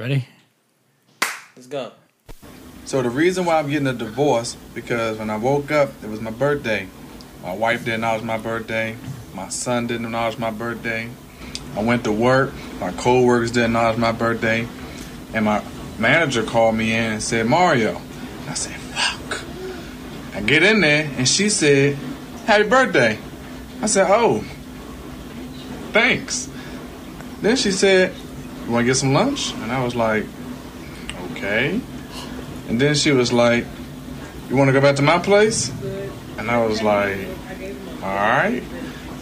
Ready? Let's go. So the reason why I'm getting a divorce because when I woke up, it was my birthday. My wife didn't know it was my birthday. My son didn't know it was my birthday. I went to work. My co-workers didn't know it was my birthday. And my manager called me in and said, Mario. I said, fuck. I get in there and she said, happy birthday. I said, oh, thanks. Then she said, you want to get some lunch? And I was like, okay. And then she was like, you want to go back to my place? And I was like, all right.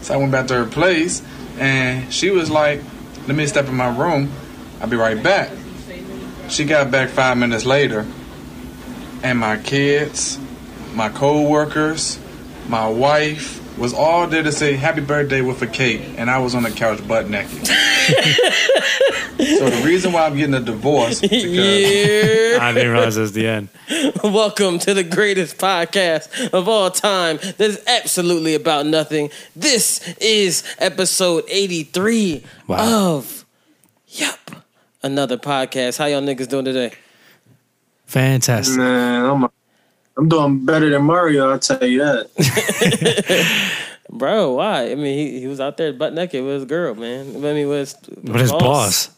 So I went back to her place and she was like, let me step in my room. I'll be right back. She got back five minutes later and my kids, my co-workers, my wife was all there to say happy birthday with a cake and I was on the couch butt naked. so the reason why I'm getting a divorce because Yeah. I didn't realize it the end. Welcome to the greatest podcast of all time. That's absolutely about nothing. This is episode 83 Wow. of Yup. Another podcast. How y'all niggas doing today? Fantastic. Man, I'm I'm doing better than Mario. I'll tell you that. Bro, why? I mean, he, he was out there butt naked with his girl, man. I mean, with his, With his boss.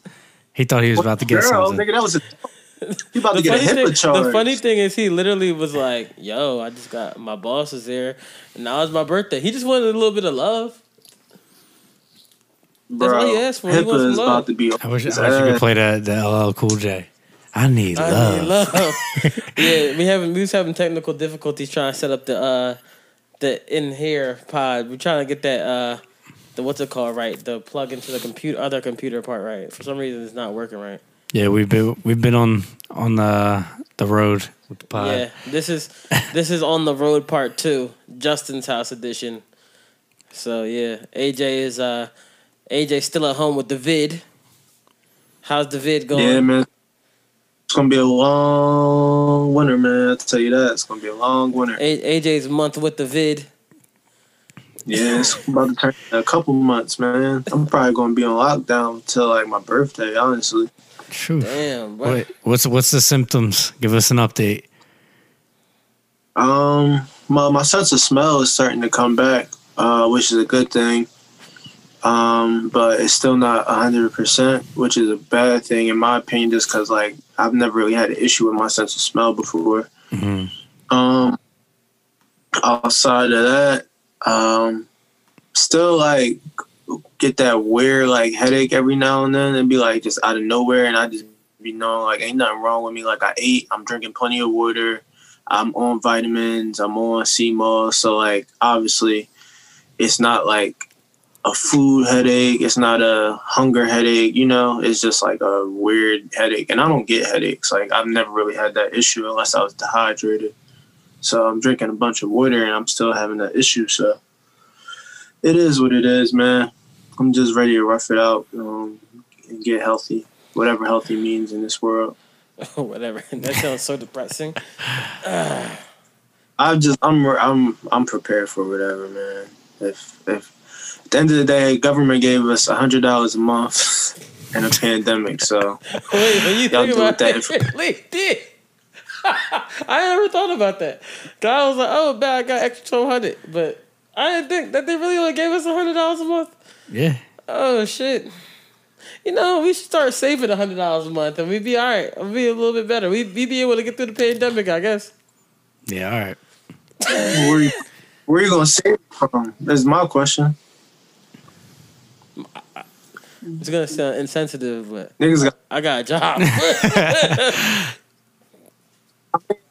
He thought he was about to get Girl, something. nigga, that was a. You about The to get a funny, HIPAA thing, charge. the funny thing is, he literally was like, "Yo, I just got my boss is there, and now it's my birthday." He just wanted a little bit of love. That's Bro, all he asked for. He wants is love. about to be. I wish, I wish you could play the, the LL Cool J. I need I love. need love. yeah, we having we was having technical difficulties trying to set up the uh the in here pod. We're trying to get that uh the what's it called right, the plug into the computer other computer part right. For some reason, it's not working right. Yeah, we've been we've been on on the the road with the pod. Yeah, this is this is on the road part two, Justin's house edition. So yeah, AJ is uh AJ still at home with the vid. How's the vid going? Yeah, man. It's gonna be a long winter, man. I'll tell you that. It's gonna be a long winter. A- AJ's month with the vid. Yeah, it's about to turn a couple months, man. I'm probably gonna be on lockdown till like my birthday, honestly. True. Damn, bro. Wait, what's what's the symptoms? Give us an update. Um, my my sense of smell is starting to come back, uh, which is a good thing. Um, but it's still not hundred percent, which is a bad thing in my opinion, just because like I've never really had an issue with my sense of smell before. hmm Um, outside of that, um, still like get that weird like headache every now and then, and be like just out of nowhere, and I just be knowing like ain't nothing wrong with me. Like I ate, I'm drinking plenty of water, I'm on vitamins, I'm on CMOS, so like obviously, it's not like a food headache, it's not a hunger headache, you know, it's just like a weird headache, and I don't get headaches. Like I've never really had that issue unless I was dehydrated. So I'm drinking a bunch of water and I'm still having that issue. So it is what it is, man. I'm just ready to rough it out um, and get healthy, whatever healthy means in this world. Whatever. That sounds so depressing. I just I'm I'm I'm prepared for whatever, man. If if at the end of the day, government gave us a hundred dollars a month in a pandemic, so Wait, when you Y'all think do about that that, it really did. I never thought about that. I was like, oh, bad, I got extra twelve hundred, but I didn't think that they really only gave us hundred dollars a month. Yeah. Oh shit! You know, we should start saving hundred dollars a month, and we'd be all right. We'd be a little bit better. We'd, we'd be able to get through the pandemic, I guess. Yeah. All right. where you, where you gonna save it from? That's my question. It's gonna sound insensitive, but Niggas got I got a job.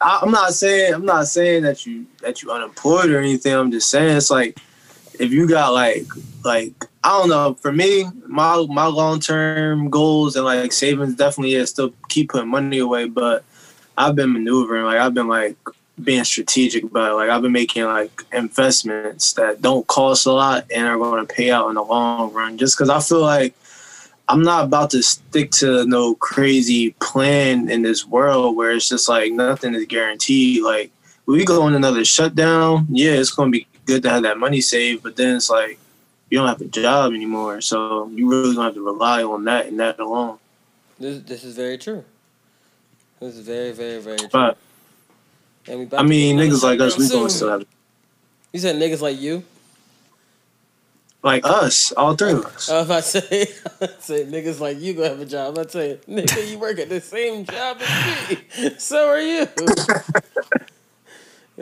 I, I'm not saying I'm not saying that you that you unemployed or anything. I'm just saying it's like if you got like like I don't know. For me, my my long term goals and like savings definitely is still keep putting money away. But I've been maneuvering. Like I've been like being strategic about it. Like I've been making like investments that don't cost a lot and are going to pay out in the long run. Just because I feel like I'm not about to stick to no crazy plan in this world where it's just like nothing is guaranteed. Like we go on another shutdown, yeah, it's gonna be good to have that money saved, but then it's like you don't have a job anymore, so you really don't have to rely on that and that alone. This this is very true. This is very very very true. But I mean, niggas like us, we soon. gonna still have You said niggas like you. Like us, all three of us. I was about to say, I say niggas like you gonna have a job. I'm about to say, nigga, you work at the same job as me. So are you.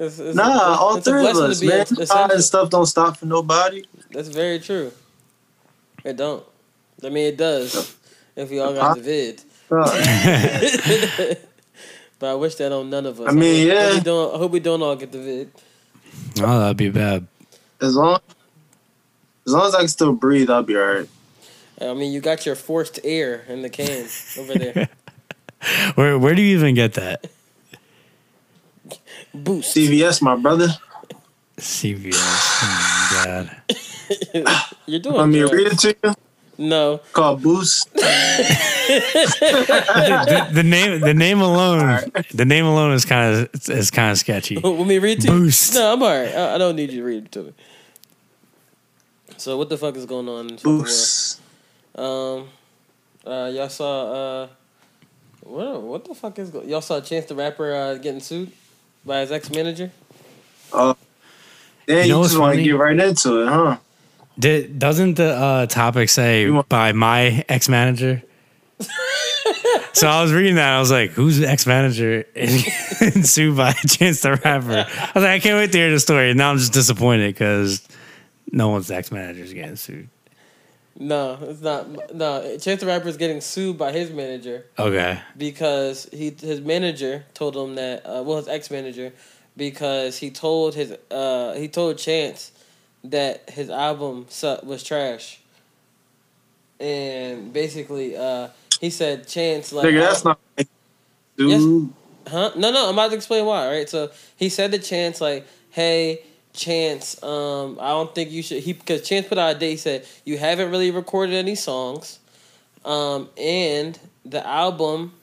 It's, it's Nah, all it's three of blessing to us, be man. essential. All that stuff don't stop for nobody. That's very true. It don't. I mean, it does. If we all got the vid. Uh, But I wish that on none of us. I mean, hope, yeah. Hope we don't, I hope we don't all get the vid. Oh, that'd be bad. as long as long as I can still breathe, I'll be alright. I mean, you got your forced air in the can over there. Where where do you even get that? Boost. CVS, my brother. CVS. Oh my god. You're doing Want me to read it to you? No. Called Boost. the, the name the name alone the name alone is kind of is kind of sketchy. Want me read it to you? Boost. No, I'm alright. I, I don't need you to read it to me. So what the fuck is going on in the world? Um, uh, y'all saw uh, what what the fuck is go- y'all saw Chance the Rapper uh, getting sued by his ex manager? Uh, then You you, know what's just want to funny? get right into it, huh? Did, doesn't the uh, topic say want- by my ex manager? so I was reading that. I was like, "Who's the ex manager?" And sued by Chance the Rapper. I was like, "I can't wait to hear the story." And now I'm just disappointed because no one's ex manager is getting sued. No, it's not. No, Chance the Rapper is getting sued by his manager Okay, because he his manager told him that uh, well his ex manager because he told his uh he told Chance that his album was trash and basically uh he said Chance like Nigga, that's not. Dude, Yes. Huh? No, no. I'm about to explain why. Right. So he said to Chance like, "Hey, Chance, um, I don't think you should." He because Chance put out a date. Said you haven't really recorded any songs, um, and the album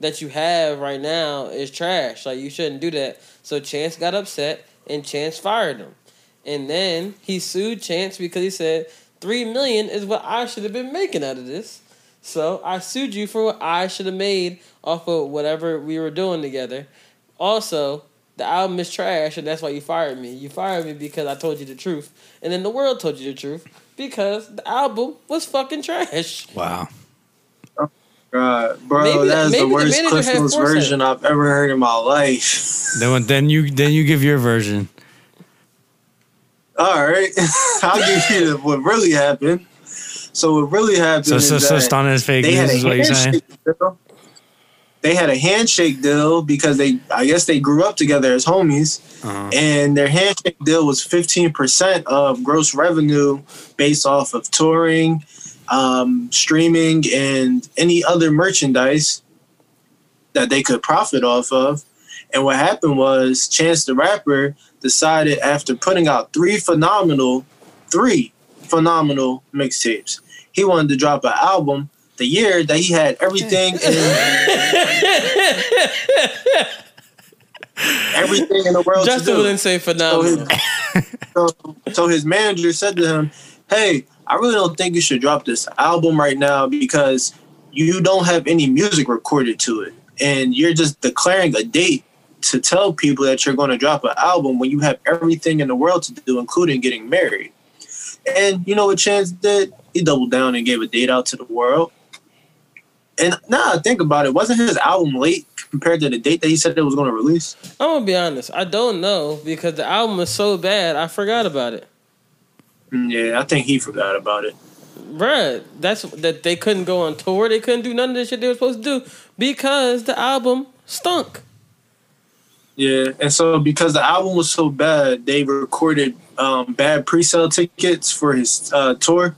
that you have right now is trash. Like you shouldn't do that. So Chance got upset and Chance fired him, and then he sued Chance because he said three million is what I should have been making out of this. So I sued you for what I should have made off of whatever we were doing together. Also, the album is trash, and that's why you fired me. You fired me because I told you the truth, and then the world told you the truth because the album was fucking trash. wow. Oh God, bro, Maybe that's the the worst manager Cliff Notes version I've ever heard in my life. Then then you then you give your version. All right, I'll give you the- what really happened. So what really happened So is so so that Stun is fake they news had is what you're saying. handshake deal. They had a handshake deal because they, I guess, they grew up together as homies, Uh-huh. and their handshake deal was fifteen percent of gross revenue based off of touring, um, streaming, and any other merchandise that they could profit off of. And what happened was Chance the Rapper decided after putting out three phenomenal, three phenomenal mixtapes, he wanted to drop an album the year that he had everything in everything in the world to Justin do. wouldn't say So phenomenal. his, so, so his manager said to him, "Hey, I really don't think you should drop this album right now because you don't have any music recorded to it, and you're just declaring a date to tell people that you're going to drop an album when you have everything in the world to do, including getting married." And you know what Chance did? He doubled down and gave a date out to the world. And now I think about it, wasn't his album late compared to the date that he said it was going to release? I'm gonna be honest. I don't know because the album was so bad. I forgot about it. Mm, Yeah, I think he forgot about it. Bruh, that's that they couldn't go on tour. They couldn't do none of the shit they were supposed to do because the album stunk. Yeah, and so because the album was so bad, they recorded um, bad pre-sale tickets for his uh, tour.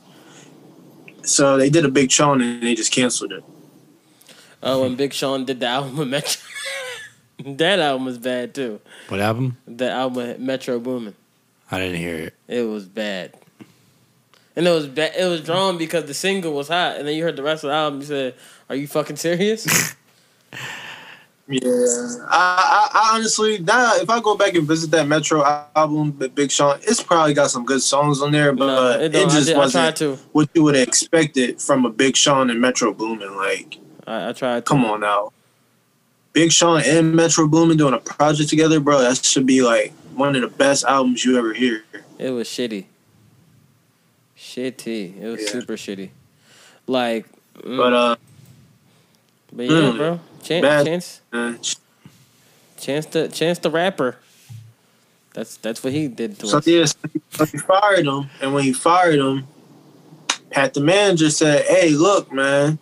So they did a big show and they just canceled it. Oh, when Big Sean did the album with Metro. that album was bad too. What album? The album with Metro Boomin. I didn't hear it. It was bad. And it was bad. It was drawn because the single was hot, and then you heard the rest of the album. You said, "Are you fucking serious?" Yeah, I, I, I honestly now if I go back and visit that Metro album with Big Sean, it's probably got some good songs on there, but No, it, it don't. I just did- wasn't tried to. what you would have expected from a Big Sean and Metro Boomin. Like I, I tried. To. Come on now. Big Sean and Metro Boomin doing a project together, bro. That should be like one of the best albums you ever hear. It was shitty. Shitty. It was Yeah. super shitty. Like, mm, But uh, but yeah, mm, bro. Chance, bad. chance, uh, chance the chance the rapper. That's that's what he did to so us. yeah, so he fired him, and when he fired him, Pat the manager said, "Hey, look, man."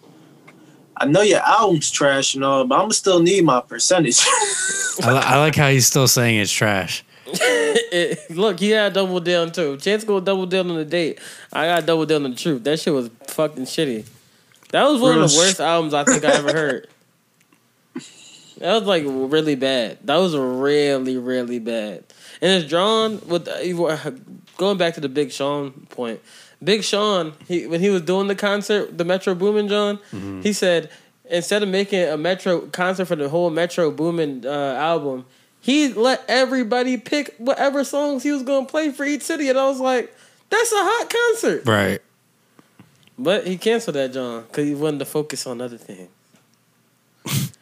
I know your album's trash and all, but I'm gonna still need my percentage. I, li- I like how he's still saying it's trash. It- look, he had double down too. Chance go double down on the date. I got double down on the truth. That shit was fucking shitty. That was one of the Real worst albums I think I ever heard. That was like really bad. That was really really bad. And it's drawn with uh, going back to the Big Sean point. Big Sean, he when he was doing the concert, the Metro Boomin John, he said instead of making a Metro concert for the whole Metro Boomin uh, album, he let everybody pick whatever songs he was gonna play for each city, and I was like, that's a hot concert. Right. But he canceled that John because he wanted to focus on other things.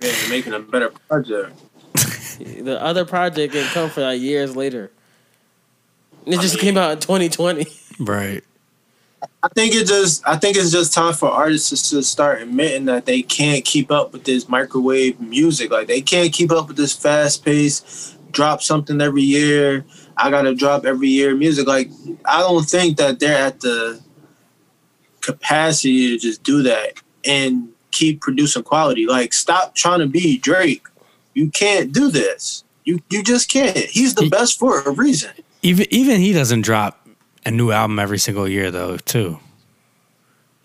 yeah, making a better project. The other project didn't come for like years later. It I just mean- came out in 2020. Right. I think it just I think it's just time for artists to start admitting that they can't keep up with this microwave music. Like they can't keep up with this fast pace, drop something every year. I gotta drop every year music. Like I don't think that they're at the capacity to just do that and keep producing quality. Like stop trying to be Drake. You can't do this. You you just can't. He's the best for a reason. Even even he doesn't drop a new album every single year though, too.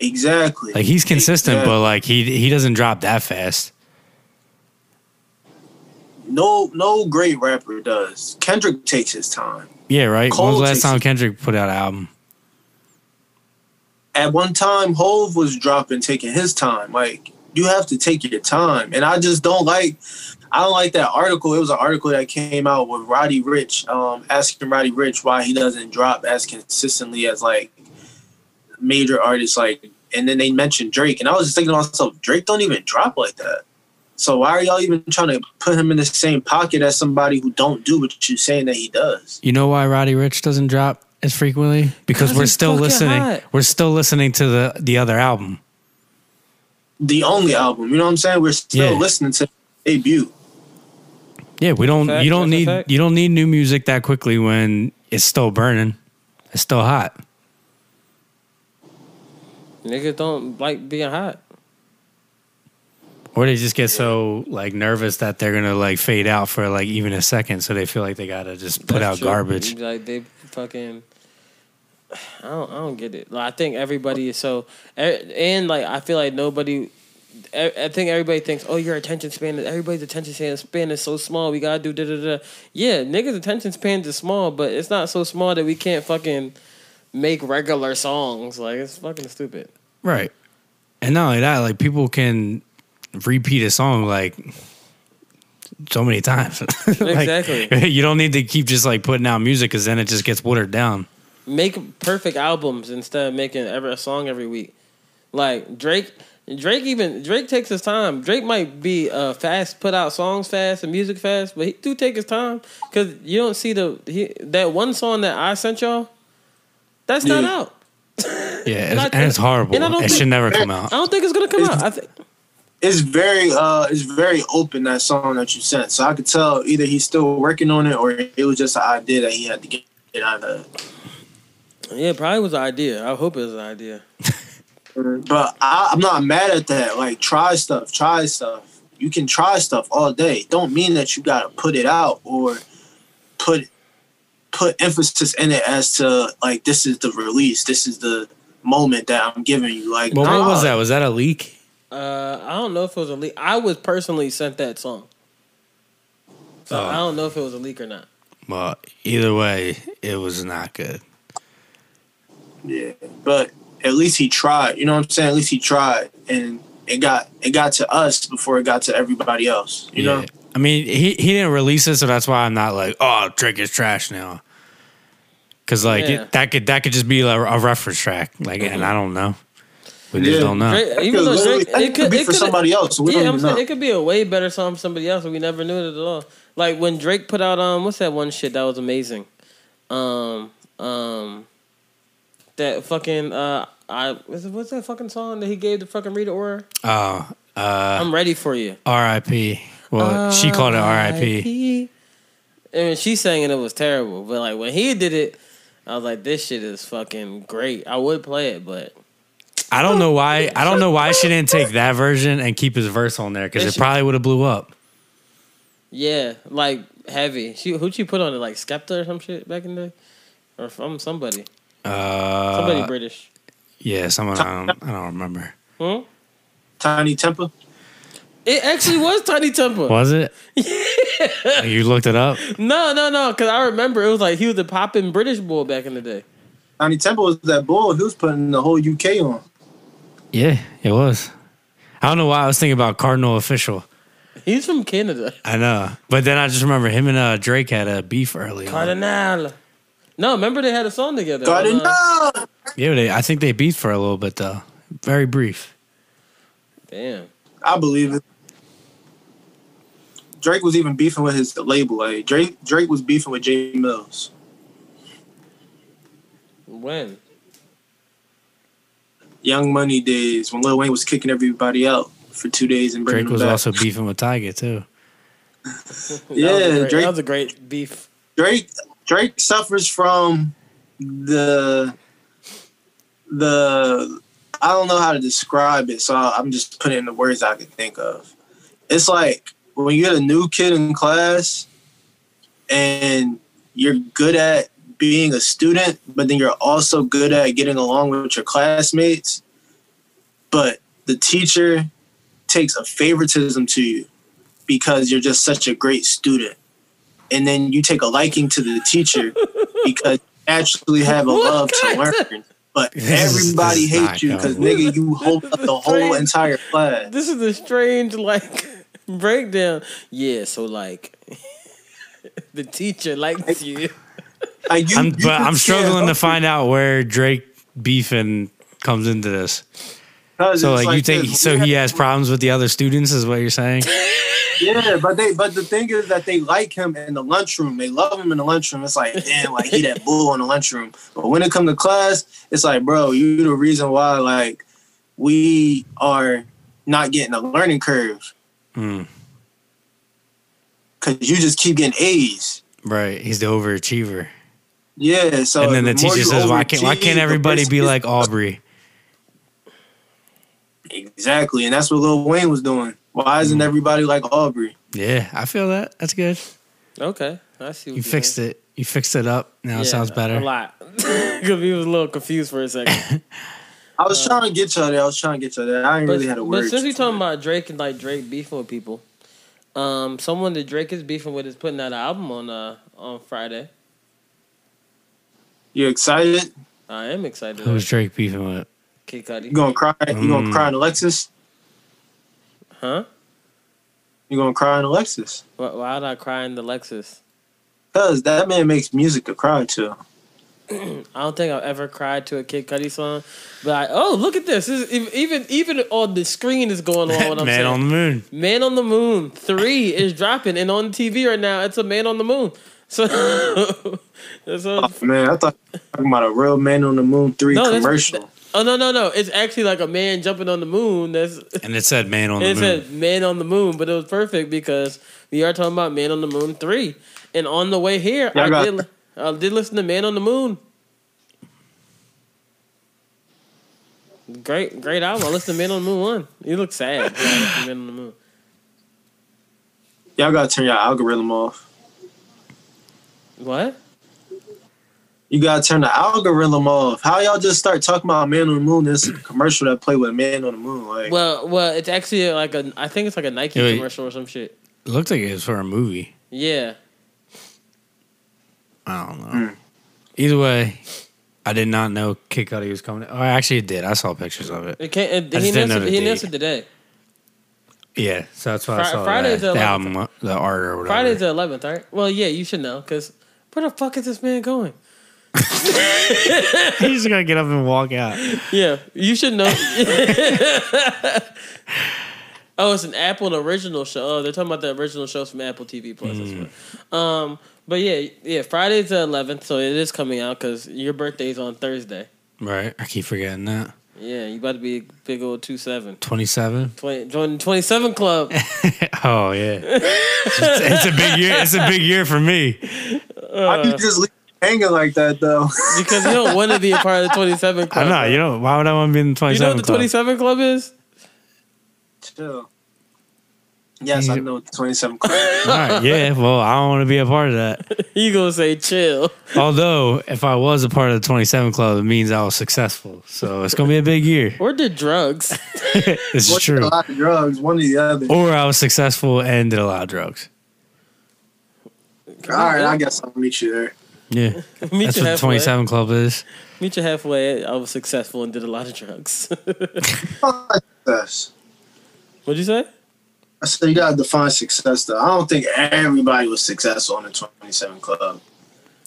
Exactly. Like he's consistent, Exactly. but like he he doesn't drop that fast. No, no great rapper does. Kendrick takes his time. Yeah, right. Cole when was the last time. Kendrick put out an album? At one time, Hove was dropping, taking his time. Like you have to take your time, and I just don't like. I don't like that article. It was an article that came out with Roddy Ricch, um, asking Roddy Ricch why he doesn't drop as consistently as like major artists. Like, and then they mentioned Drake, and I was just thinking to myself, Drake don't even drop like that. So why are y'all even trying to put him in the same pocket as somebody who don't do what you're saying that he does? You know why Roddy Ricch doesn't drop as frequently? Because we're still listening. hot. We're still listening to the the other album. the only album. You know what I'm saying? We're still Yeah. listening to debut. Yeah, we don't. Fact, you don't need. fact. You don't need new music that quickly when it's still burning. It's still hot. Niggas don't like being hot. Or they just get so like nervous that they're gonna like fade out for like even a second, so they feel like they gotta just put That's out true. garbage. Like they fucking. I don't. I don't get it. Like I think everybody is so, and like I feel like nobody. I I think everybody thinks, oh, your attention span. Is everybody's attention span span is so small. We gotta do da da da. Yeah, niggas' attention spans is small, but it's not so small that we can't fucking make regular songs. Like it's fucking stupid. Right. And not only that, like people can repeat a song like so many times. Like, Exactly. you don't need to keep just like putting out music because then it just gets watered down. make perfect albums instead of making every a song every week. Like Drake, Drake even Drake takes his time. Drake might be uh, fast, put out songs fast and music fast, but he do take his time because you don't see the he, that one song that I sent y'all. That's not out. Yeah, And I it's, and it's horrible. and It think- should never come out. I don't think it's gonna come out. I think It's very, uh, it's very open that song that you sent. So I could tell either he's still working on it or it was just an idea that he had to get it out of. yeah, it probably was an idea. I hope it was an idea. But I, I'm not mad at that. Like, try stuff, try stuff. You can try stuff all day. Don't mean that you gotta put it out or put put emphasis in it as to like this is the release, this is the moment that I'm giving you. Like, Well, what was that? Was that a leak? Uh, I don't know if it was a leak. I was personally sent that song, so Oh. I don't know if it was a leak or not. Well, either way, it was not good. Yeah, but at least he tried. You know what I'm saying? At least he tried, and it got it got to us before it got to everybody else. You know? I mean, he he didn't release it, so that's why I'm not like, oh, Drake is trash now. Because like Yeah. it, that could that could just be a, a reference track, like, and I don't know. We just don't know. Drake, It even could though Drake, it could could be for coulda- somebody else. We yeah, don't I'm even saying know. it could be a way better song from somebody else, and we never knew it at all. Like when Drake put out um, what's that one shit that was amazing? Um, um, that fucking uh, I what's, what's that fucking song that he gave the fucking Rita Ora? Oh, uh, I'm ready for you. R.I.P. Well, she called it R.I.P. And when she sang it, it was terrible. But like when he did it, I was like, this shit is fucking great. I would play it, but I don't know why. I don't know why she didn't take that version and keep his verse on there because it probably would have blew up. yeah, like heavy. She who'd she put on it? Like Skepta or some shit back in the day, or from somebody, Uh, somebody British. yeah, someone I don't, I don't remember. Hmm? Tinie Tempah. It actually was Tinie Tempah. Was it? You looked it up. No, no, no. Because I remember it was like he was a popping British boy back in the day. Tinie Tempah was that bull. He was putting the whole UK on. Yeah, it was. I don't know why I was thinking about Kardinal Offishall. He's from Canada. I know, but then I just remember him and uh, Drake had a beef early. On. Kardinal. No, remember they had a song together. Got on, uh. Yeah, they, I think they beefed for a little bit though. Very brief. Damn. I believe it. Drake was even beefing with his label. Like Drake, Drake was beefing with Jae Millz. When? Young Money days when Lil Wayne was kicking everybody out for two days and bringing Drake was back. also beefing with Tyga too. That Yeah, was great, Drake- That was a great beef. Drake Drake suffers from the the I don't know how to describe it, so I'm just putting in the words I can think of. It's like when you get a new kid in class and you're good at being a student, but then you're also good at getting along with your classmates, but the teacher takes a favoritism to you because you're just such a great student and then you take a liking to the teacher because you actually have a What love to kind of- learn. But This everybody is hates you because nigga, you hold up the whole entire class. This is a strange like breakdown. Yeah, so like the teacher likes you. Like, you- I'm, you but I'm struggling it. to find out where Drake beefing comes into this. So it's like, you think this. so he has problems with the other students is what you're saying? Yeah, but they but the thing is that they like him in the lunchroom. They love him in the lunchroom. It's like, damn, like he that bull in the lunchroom. But when it come to class, it's like, bro, you the reason why like we are not getting a learning curve. Hmm. Cause you just keep getting A's. Right. He's the overachiever. Yeah. So and then the more teacher says, "Why can't why can't everybody be like Aubrey?" Exactly, and that's what Lil Wayne was doing. Why isn't Mm. everybody like Aubrey? Yeah, I feel that. That's good. Okay, I see. What You fixed it. You fixed it up. Now it sounds better. A lot. Because he was a little confused for a second. I was trying to get y'all there. I was trying to get y'all there. I ain't but, really had a word. but since we talking about Drake and like Drake beefing with people, um, someone that Drake is beefing with is putting out an album on uh on Friday. you excited? I am excited. Who's Drake beefing with? Kid Cudi? You gonna cry? You gonna Mm. cry in Alexis? Huh? You gonna cry in Alexis? Why, why did I cry in the Lexus? Cause that man makes music to cry to. I don't think I've ever cried to a Kid Cudi song, but I, oh look at this! this is, even even on the screen is going on. What I'm Man saying. on the moon. Man on the Moon three is dropping, and on TV right now, it's a Man on the Moon. So, so Oh, man, I thought talking about a real Man on the Moon three No, commercial. Oh no no no! It's actually like a man jumping on the moon. That's And it said man on the it moon. said Man on the Moon, but it was perfect because we are talking about Man on the Moon three, and on the way here, Yeah, I I got- did I did listen to Man on the Moon. Great, great album. I listened to Man on the Moon one. You look sad. Yeah, to Man on the Moon. Y'all gotta turn your algorithm off. What? You gotta turn the algorithm off. How y'all just start talking about Man on the Moon? This commercial that play with Man on the Moon. Like, Well, well, it's actually like a. I think it's like a Nike Yeah, wait. commercial or some shit. It looked like it was for a movie. Yeah. I don't know. Hmm. Either way, I did not know Kid Cudi was coming. Oh, I actually did. I saw pictures of it. It can't. It, I he just didn't know announced, the it, he announced it today. Yeah, so that's why I saw Friday's that, the the 11th. album, the art or whatever. Friday's the eleventh, right? Well, yeah, you should know because where the fuck is this man going? He's just gonna get up and walk out. Yeah, you should know. oh, it's an Apple original show. Oh, they're talking about the original shows from Apple TV Plus. That's what. Um, but yeah, yeah, Friday's the 11th, so it is coming out because your birthday's on Thursday. Right. I keep forgetting that. Yeah, you about to be a big old two seven. Twenty seven. 20, join the 27 club. Oh yeah. it's, it's a big year. It's a big year for me. Why you just leave me hanging like that though? because you don't want to be a part of the 27 club. I'm not. You know why would I want to be in the twenty You know what the 27 club is? Chill. Yes, I know 27 club. All right. Yeah. Well, I don't want to be a part of that. You gonna say chill. Although, if I was a part of the 27 Club, it means I was successful. So it's gonna be a big year. Or did drugs. this is One did true. A lot of drugs, one or the other. Or I was successful and did a lot of drugs. All right, I guess I'll meet you there. Yeah. Meet That's you what the halfway. 27 Club is. Meet you halfway. I was successful and did a lot of drugs. Success. What'd you say? I said you gotta define success though. I don't think everybody was successful in the 27 club.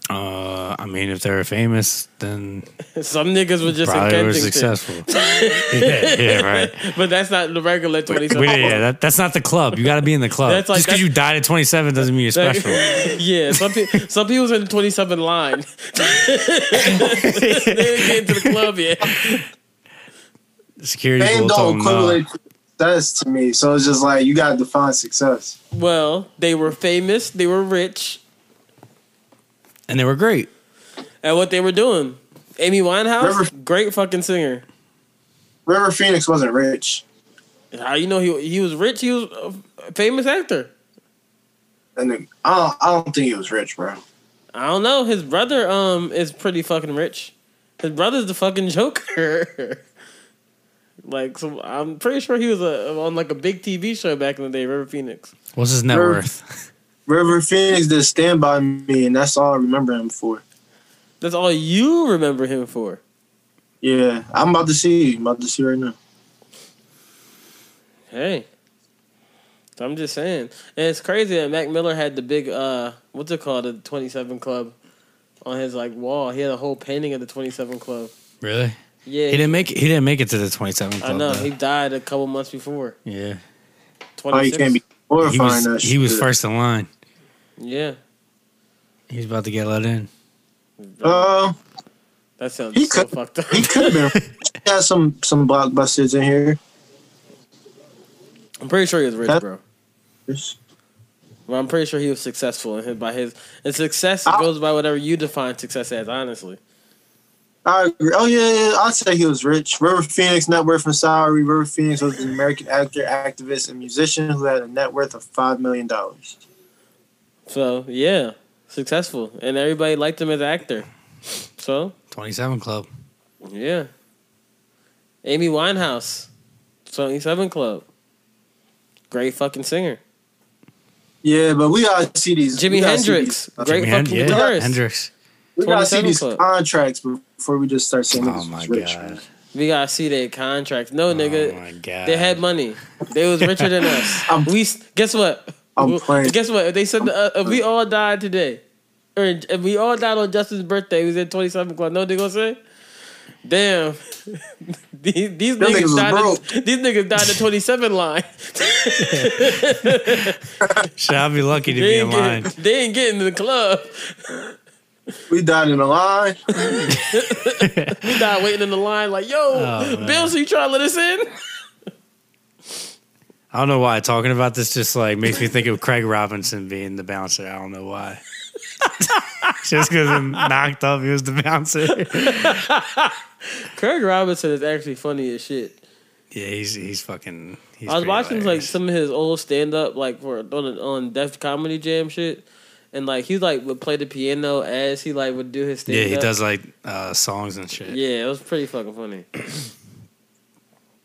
Uh, I mean, if they were famous, then Some niggas were just in probably were successful. yeah, yeah, right. But that's not the regular 27. Wait, yeah, that, that's not the club. You got to be in the club. That's like- Just because you died at 27 doesn't mean you're That- special. yeah, some pe- some people's in the 27 line. they didn't get into the club yet. Security Fame don't them no. equivalent to success to me. So it's just like you gotta define success. Well, they were famous, they were rich, And they were great. at what they were doing. Amy Winehouse, River- great fucking singer. River Phoenix wasn't rich. How you know he he was rich? He was a famous actor. And the, I, don't, I don't think he was rich, bro. I don't know. His brother um is pretty fucking rich. His brother's the fucking Joker. like so, I'm pretty sure he was a, on like a big TV show back in the day, River Phoenix. What's his net Sure. worth? River Phoenix did Stand By Me, and that's all I remember him for. That's all you remember him for. Yeah, I'm about to see. I'm about to see right now. Hey, I'm just saying, and it's crazy that Mac Miller had the big uh, what's it called, the 27 Club, on his like wall. He had a whole painting of the 27 Club. Really? Yeah, He didn't make it, he didn't make it to the 27 club. I know though. he died a couple months before. yeah. Oh, you 26. can't be He horrifying was, that he was first in line. Yeah, He's about to get let in. Uh, that sounds He so could- fucked up. he could have been. He had some some blockbusters in here. I'm pretty sure he was rich, That- bro. Well, I'm pretty sure he was successful in his, by his and success I- goes by whatever you define success as. Honestly, I agree. Oh yeah, yeah, I'd say he was rich. River Phoenix net worth and salary. River Phoenix was an American actor, activist, and musician who had a net worth of five million dollars. So yeah, successful, and everybody liked him as an actor. So 27 club. yeah, Amy Winehouse, Twenty Seven Club, great fucking singer. Yeah, but we gotta see these. Jimi we gotta see Hendrix, these- uh, great Jimi fucking yeah, guitarist. Hendrix. We gotta see these Club. contracts before we just start saying Oh my rich. god. man. We gotta see their contracts. No, Oh nigga, my god. they had money. They was richer than us. We guess what? I'm We- playing. Guess what? If they said uh, if we all died today, or if we all died on Justin's birthday, he was at twenty seven club. No, they gonna say, "Damn, these, these niggas niggas died. At, these niggas died at twenty seven line. Shit, I'll be lucky to They be ain't, in line. getting, they ain't getting to the club. We died in the line. We died waiting in the line. Like, yo, Oh. Bill, so you trying to let us in? I don't know why talking about this just like makes me think of Craig Robinson being the bouncer. I don't know why. just because I'm knocked up, he was the bouncer. Craig Robinson is actually funny as shit. yeah, he's he's fucking. He's I was watching like some of his old stand up like for on on Def Comedy Jam shit, and like he like would play the piano as he like would do his stand Yeah, he does like uh, songs and shit. Yeah, it was pretty fucking funny.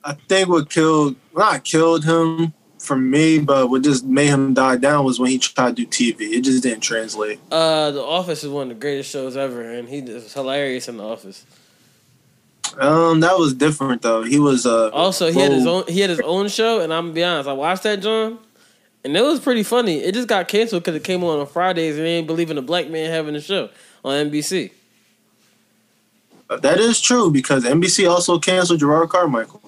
I think what killed, not killed him for me, but what just made him die down was when he tried to do TV. It just didn't translate. Uh, The Office is one of the greatest shows ever, and he was hilarious in The Office. Um, that was different though. He was uh. Also, he had his own he had his own show, and I'm gonna be honest, I watched that John, and it was pretty funny. It just got canceled because it came on on Fridays, and they didn't believe in a black man having a show on NBC. That is true because NBC also canceled Jerrod Carmichael.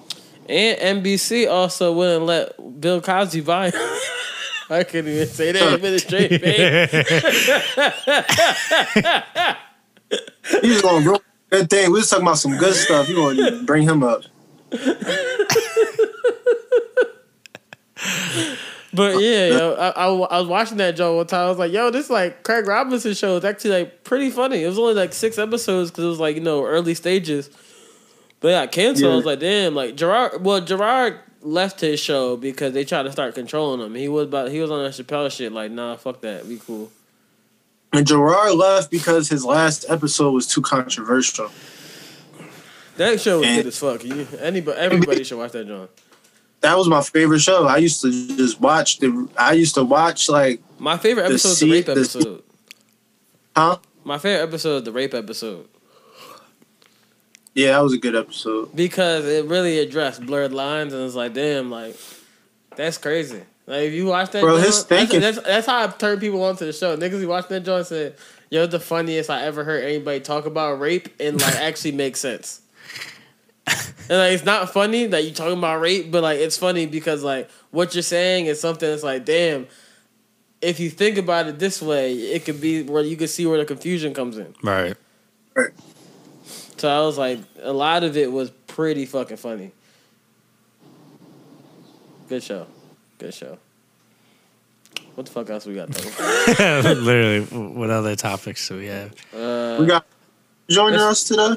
And NBC also wouldn't let Bill Cosby buy. I couldn't even say that a straight, babe. He's gonna ruin that thing. We was talking about some good stuff. You gonna bring him up? But yeah, yo, I, I, I was watching that Joe one time. I was like, yo, this like Craig Robinson show is actually like pretty funny. It was only like six episodes because it was like you know early stages. But yeah, canceled. I was like, damn, like Jerrod. Well, Jerrod left his show because they tried to start controlling him. He was about he was on that Chappelle shit. Like, nah, fuck that. We cool. And Gerard left because his last episode was too controversial. That show was And- good as fuck. You, anybody, everybody should watch that John. That was my favorite show. I used to just watch the. I used to watch like, My favorite The episode is the rape the- episode. huh? My favorite episode is the rape episode Yeah, that was a good episode. because it really addressed blurred lines and it's like, damn, like that's crazy. Like if you watch that, Bro, joint, his thinking- that's, that's that's how I turned people onto the show. Niggas who watched that joint said, "Yo, the funniest I ever heard anybody talk about rape and like actually make sense." and like it's not funny that you're talking about rape, but like it's funny because like what you're saying is something that's like, damn. If you think about it this way, it could be where you could see where the confusion comes in. Right. Right. So I was like, a lot of it was pretty fucking funny. Good show. Good show. What the fuck else we got though? Literally, what other topics do we have? Uh, We got joining Let's- today.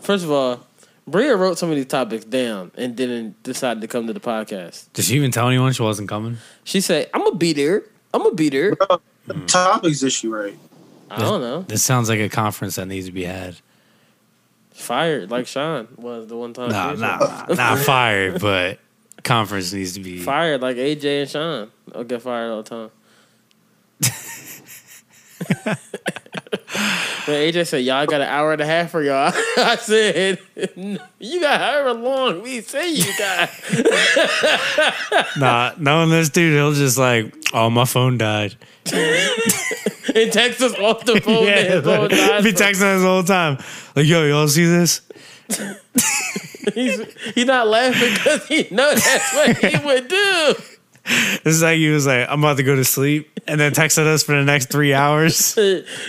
first of all, Bria wrote some of these topics down and didn't decide to come to the podcast. Did she even tell anyone she wasn't coming? She said, "I'm gonna be there. I'm gonna be there." The topics issue, right? I don't know. This sounds like a conference that needs to be had. Fired like Sean was the one time. Nah, nah, not fired, but conference needs to be. Fired like AJ and Sean. I'll get fired all the time. but AJ said, "Y'all got an hour and a half for y'all," I said, "You got however long we say you got." Nah, knowing this dude, he'll just like, oh, my phone died. and text us off the phone. phone died be texting us the time. Like, yo, y'all see this? He's he's not laughing because he knows that's what he would do. This is like he was like, I'm about to go to sleep, and then texted us for the next three hours.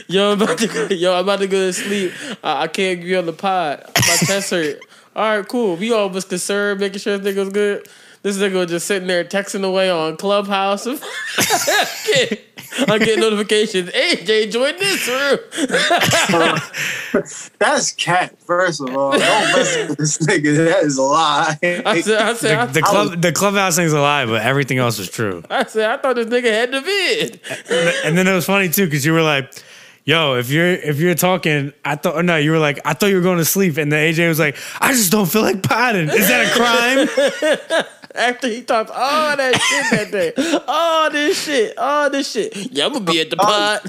Yo, I'm about to go, yo, I'm about to go to sleep. I, I can't be on the pod. My chest hurt. All right, cool. We all was concerned, making sure this nigga was good. This nigga was just sitting there texting away on Clubhouse. I'm getting notifications. AJ, join this room. That's cat. First of all, don't listen to this nigga. That is a lie. I said, I said, I, The, the club, the clubhouse thing's a lie, but everything else was true. I said, I thought this nigga had the vid. And then it was funny too because you were like, "Yo, if you're if you're talking, I thought no, you were like, I thought you were going to sleep." And then AJ was like, "I just don't feel like potting. Is that a crime?" After he talked all that shit that day, all this shit, all this shit. Yeah, I'm gonna be at the pod.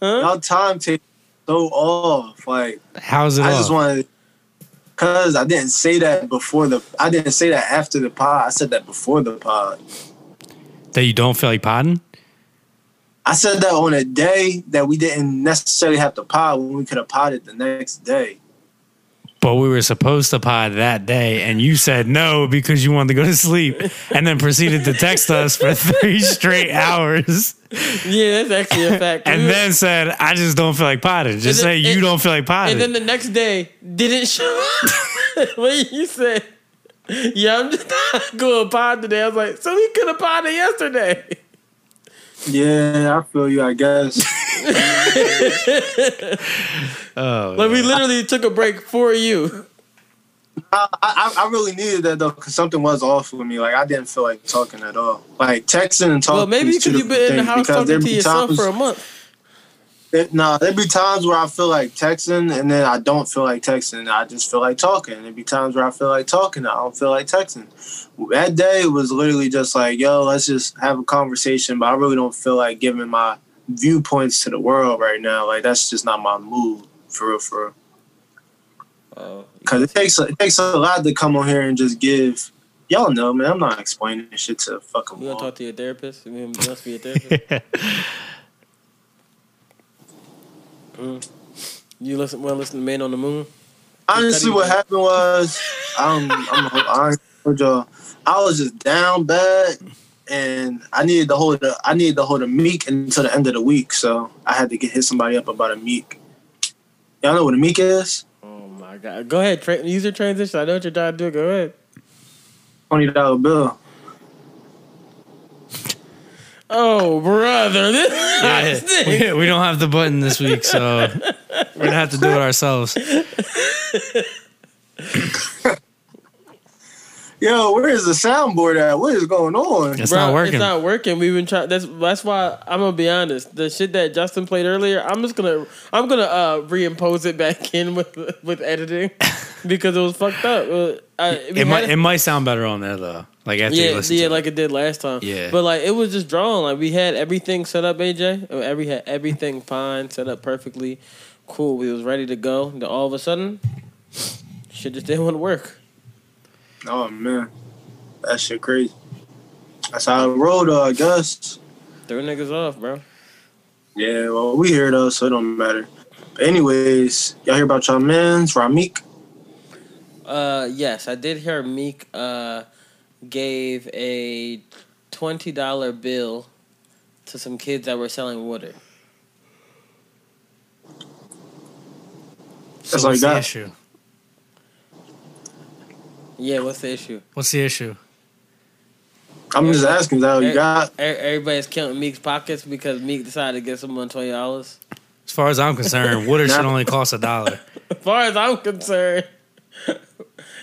Y'all time take so off. Like How's it I off? just wanted, cause I didn't say that before the. I didn't say that after the pod. I said that before the pod. that you don't feel like potting? I said that on a day that we didn't necessarily have to pod when we could have potted the next day. But we were supposed to pod that day, and you said no because you wanted to go to sleep, and then proceeded to text us for three straight hours, Yeah, that's actually a fact. and We were- then said, "I just don't feel like potting." Just And say then- you and- don't feel like potting. and then the next day didn't show up. when you said, "Yeah, I'm just not going to pod today," I was like, "So we could have podded yesterday." Yeah, I feel you. I guess. oh, Like we literally took a break for you. I, I I really needed that though, because something was off with me. Like I didn't feel like talking at all. Like texting and talking. Well, maybe is because you've been in the house talking to yourself times- for a month. It, nah, there'd be times where I feel like texting and then I don't feel like texting. I just feel like talking. There'd be times where I feel like talking. I don't feel like texting. That day was literally just like, yo, let's just have a conversation. But I really don't feel like giving my viewpoints to the world right now. Like that's just not my mood for real, for real. Oh, Because it takes it takes a lot to come on here and just give. Y'all know, man. I'm not explaining this shit to a fucking you gonna wall. talk to your therapist? You must be a therapist. Mm. You listen? Well, listen to Man on the Moon. Honestly, what happened was, I'm, I'm, I told y'all, I was just down bad, and I needed to hold I needed to hold a meek until the end of the week. So I had to get hit somebody up about a meek. Y'all know what a meek is? Oh my god! Go ahead, tra- use your transition. I know what you're trying to do. Go ahead. Twenty dollar bill. Oh brother, this, Yeah, we, we don't have the button this week, so we're gonna have to do it ourselves. Yo, where is the soundboard at? What is going on? It's Bro, not working. It's not working. We've been trying. That's that's why I'm gonna be honest. The shit that Justin played earlier, I'm just gonna I'm gonna uh, reimpose it back in with with editing because it was fucked up. Uh, I, it might had it might sound better on there though. Like after you yeah, listen yeah, to like it did last time. Yeah. but like it was just drawn. Like we had everything set up, AJ. Every had everything fine, set up perfectly, cool. We was ready to go. Then all of a sudden, shit just didn't want to work. Oh man, that shit crazy. That's how it rolled, though. I guess. Throw niggas off, bro. Yeah, well, we here though, so it don't matter. But anyways, y'all hear about y'all man's Ramik? Uh, yes, I did hear Meek uh gave a twenty dollar bill to some kids that were selling water. So That's all what's you the issue? Yeah, what's the issue? What's the issue? I'm just asking, is that you got? Everybody's counting Meek's pockets because Meek decided to get someone twenty dollars. As far as I'm concerned, water should only cost a dollar. As far as I'm concerned,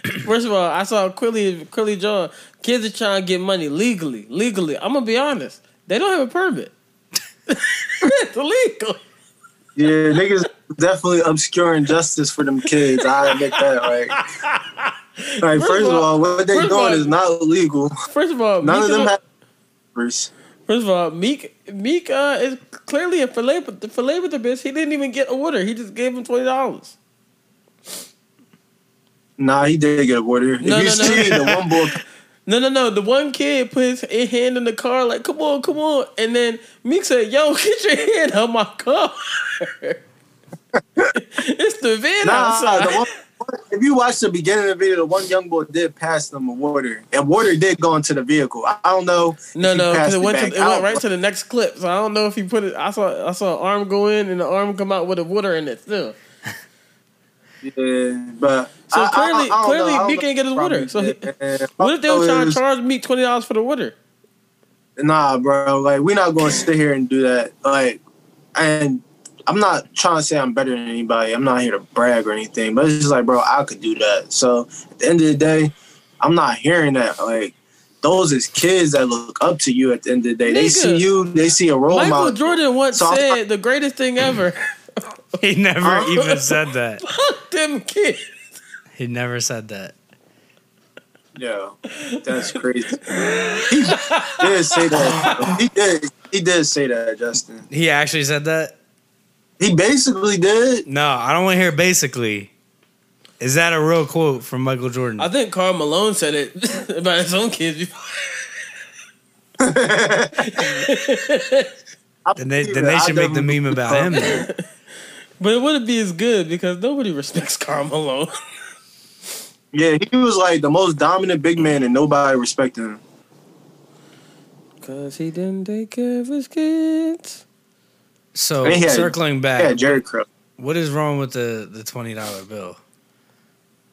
first of all, I saw Quilly Quilly John. Kids are trying to get money legally. Legally, I'm gonna be honest. They don't have a permit. it's illegal. Yeah, niggas definitely obscuring justice for them kids. I admit that, right? Like, First first of all- all, what they first of doing all- is not legal. First of all, None Meek of them is have papers. First of all, Meek Meek uh, is clearly a fillet fillet with the bitch. He didn't even get a water. He just gave him twenty dollars. Nah, he did get a water. No, if you no, no. see the one boy, No, no, no. The one kid put his hand in the car, like, "Come on, come on," and then Meek said, "Yo, get your hand out my car." it's the van nah, outside. the one, if you watch the beginning of the video, the one young boy did pass them a water, and water did go into the vehicle. I I don't know. no, no, because it went to it went right to the next clip. So I don't know if he put it. I saw I saw an arm go in and the arm come out with the water in it still. Yeah, but So I- clearly- I clearly know. I don't Meek ain't get his water. So he- What if they were trying to charge Meek twenty dollars for the water? Nah, bro. Like we're not going to sit here and do that. Like, and I'm not trying to say I'm better than anybody. I'm not here to brag or anything. But it's just like, bro, I could do that. So at the end of the day, I'm not hearing that. Like, those is kids that look up to you. At the end of the day, they see you. They see a role Michael model. Jordan once So said the greatest thing ever. He never Huh? even said that. Fuck them kids. He never said that. No, that's crazy. he did say that. He did. He did say that, Justin. He actually said that? He basically did. No, I don't want to hear basically. Is that a real quote from Michael Jordan? I think Karl Malone said it about his own kids. before. then they then they should make the meme about him. Then. But it wouldn't be as good because nobody respects Karl Malone. Yeah, he was like the most dominant big man, and nobody respected him. Cause he didn't take care of his kids. So And he had- circling back, Yeah, Jerry Crow. what is wrong with the the twenty dollar bill?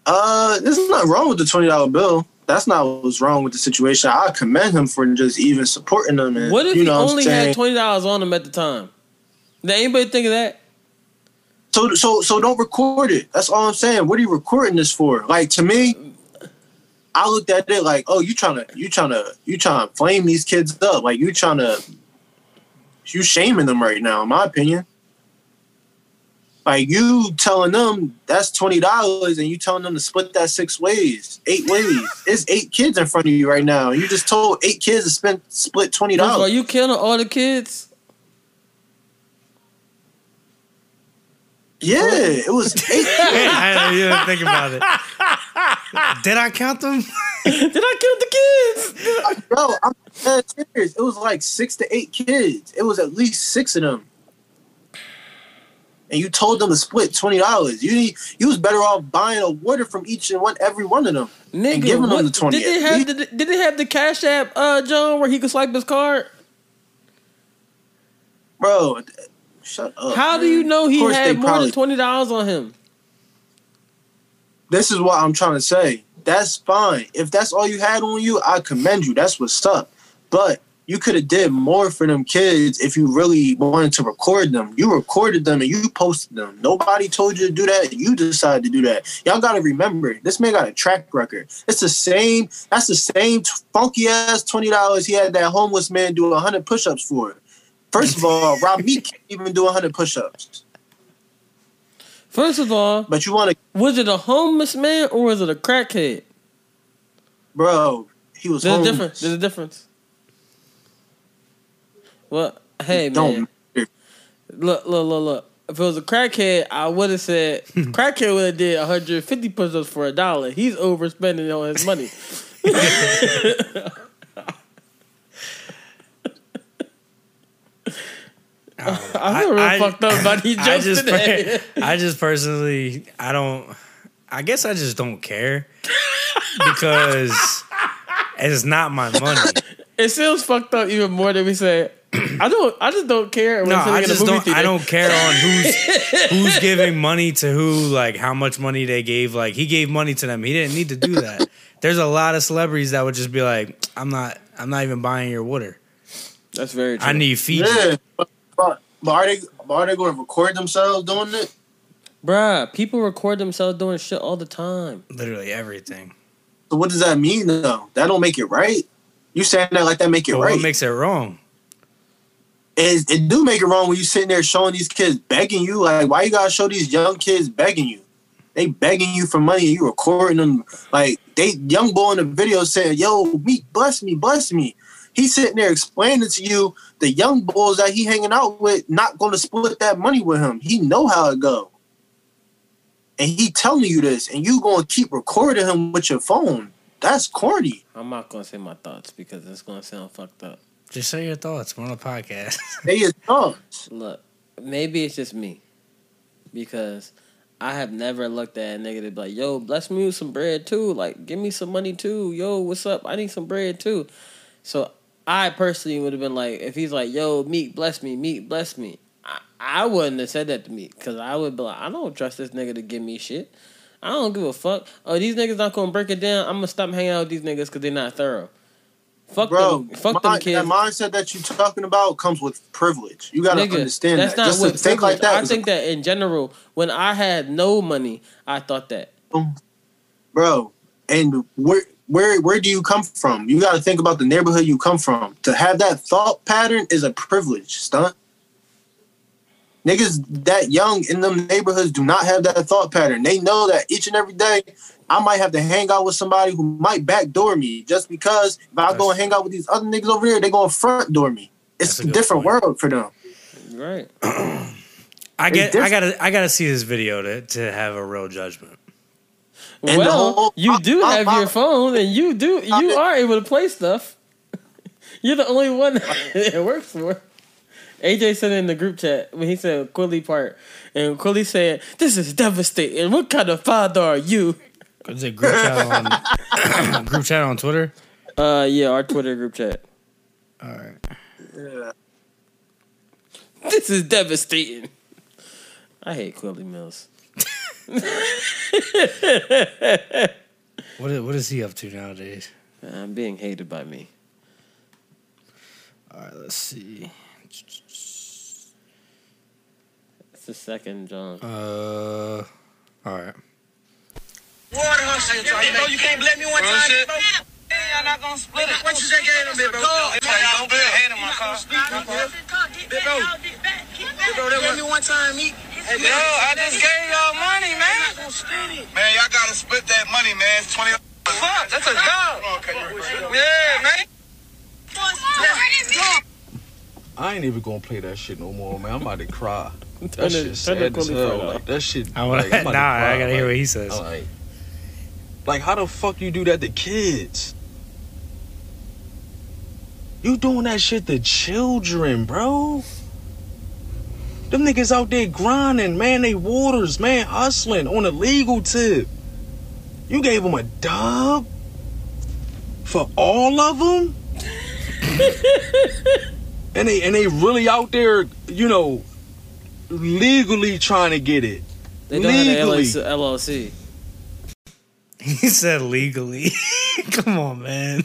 Uh, there's not wrong with the twenty dollar bill. That's not what's wrong with the situation. I commend him for just even supporting them. And, What if you he know what I'm only had twenty dollars on him at the time? Did anybody think of that? So so so don't record it. That's all I'm saying. What are you recording this for? Like to me, I looked at it like, oh, you trying to you trying to you trying to flame these kids up. Like you trying to you shaming them right now, in my opinion. Like you telling them that's twenty dollars, and you telling them to split that six ways, eight ways. It's eight kids in front of you right now. You just told eight kids to spend split twenty dollars. Are you killing all the kids? Yeah, it was eight. I didn't even think about it. Did I count them? Did I count the kids? Bro, I'm dead serious. It was like six to eight kids. It was at least six of them. and you told them to split twenty dollars. You need, you was better off buying a water from each and one every one of them. Nigga, giving them the 20 Did they have the, Did they have the Cash App, uh, John, where he could swipe his card? Bro, shut up. How do you know he had more probably- than twenty dollars on him? This is what I'm trying to say. That's fine. If that's all you had on you, I commend you. That's what's up. But you could have did more for them kids if you really wanted to record them. You recorded them and you posted them. Nobody told you to do that. You decided to do that. Y'all got to remember, this man got a track record. It's the same. That's the same funky ass twenty dollars he had that homeless man do hundred push-ups for. First of all, Rob Meek can't even do hundred push-ups. First of all, But you want to, was it a homeless man or was it a crackhead? bro? He was There's a difference. There's a difference. Well, hey man, Don't matter. look, look, look, look. If it was a crackhead, I would have said hmm. crackhead would have did 150 push-ups for a dollar. He's overspending on his money. Oh, I feel real I- fucked up about these I jokes just, today. I just personally, I don't. I guess I just don't care because it's not my money. it feels fucked up even more than we say. I don't. I just don't care. No, sitting I in just movie don't. I don't care on who's who's giving money to who, like how much money they gave. Like he gave money to them. He didn't need to do that. There's a lot of celebrities that would just be like, I'm not. I'm not even buying your water. That's very true. I need Fiji. Yeah, but, but, but are they but are they going to record themselves doing it? Bruh, people record themselves doing shit all the time. Literally everything. So what does that mean though? That don't make it right. You saying that like that make it But right? what makes it wrong? it, it do make it wrong when you sitting there showing these kids begging you. Like, why you gotta show these young kids begging you? They begging you for money and you recording them. Like they young boy in the video saying, "Yo, me, bless me, bless me." He's sitting there explaining to you the young boys that he hanging out with not going to split that money with him. He know how it go, and he telling you this, and you going to keep recording him with your phone. That's corny. I'm not gonna say my thoughts because it's gonna sound fucked up. Just say your thoughts. We're on a podcast. They is thumbs. Look, maybe it's just me because I have never looked at a nigga to be like, "Yo, bless me with some bread too. Like, give me some money too. Yo, what's up? I need some bread too." So I personally would have been like, if he's like, "Yo, Meek, bless me, Meek, bless me," I, I wouldn't have said that to me because I would be like, "I don't trust this nigga to give me shit. I don't give a fuck. Oh, these niggas not gonna break it down. I'm gonna stop hanging out with these niggas because they're not thorough." Fuck Bro, them. Fuck mi- them kids. that mindset that you're talking about comes with privilege. You gotta Nigga, understand that's that. not Just what to think like that, I think that in general, when I had no money, I thought that. bro. And where where where do you come from? You got to think about the neighborhood you come from. To have that thought pattern is a privilege, stunt. Niggas that young in them neighborhoods do not have that thought pattern. They know that each and every day I might have to hang out with somebody who might backdoor me just because if I go and hang out with these other niggas over there, they gonna front door me. It's a a different point. world for them. Right. I get. I gotta. I gotta see this video to to have a real judgment. And well, whole- you do I- have I- your phone, and you do you I- are able to play stuff. You're the only one that it works for. AJ said in the group chat when he said Quilly part, and Quilly said, "This is devastating. What kind of father are you?" Is it group chat on group chat on Twitter? Uh, yeah, our Twitter group chat. All right. Yeah. This is devastating. I hate Quilly Millz. What is, what is he up to nowadays? I'm being hated by me. All right. Let's see. It's the second, John. Uh. All right. Water hustle. You know you can't let me one time. bro. Hey, I'm not gonna split it. What you say, get him, big bro? Don't put your hand in my car. Big bro. Big bro, let me one time, eat. Hey, bro, I just gave y'all money, man. Man, y'all gotta split that money, man. It's twenty. Fuck, that's a dog. Yeah, man. I ain't even gonna play that shit no more, man. I'm about to cry. That the- shit turn sad the as hell. Like that shit. I wanna, like, nah, to cry. I gotta hear like, what he says. Like, like, how the fuck you do that to kids? You doing that shit to children, bro? Them niggas out there grinding, man. They waters, man, hustling on a legal tip. You gave them a dub for all of them, and they and they really out there, you know, legally trying to get it. They don't have legally. LLC. He said legally. Come on, man.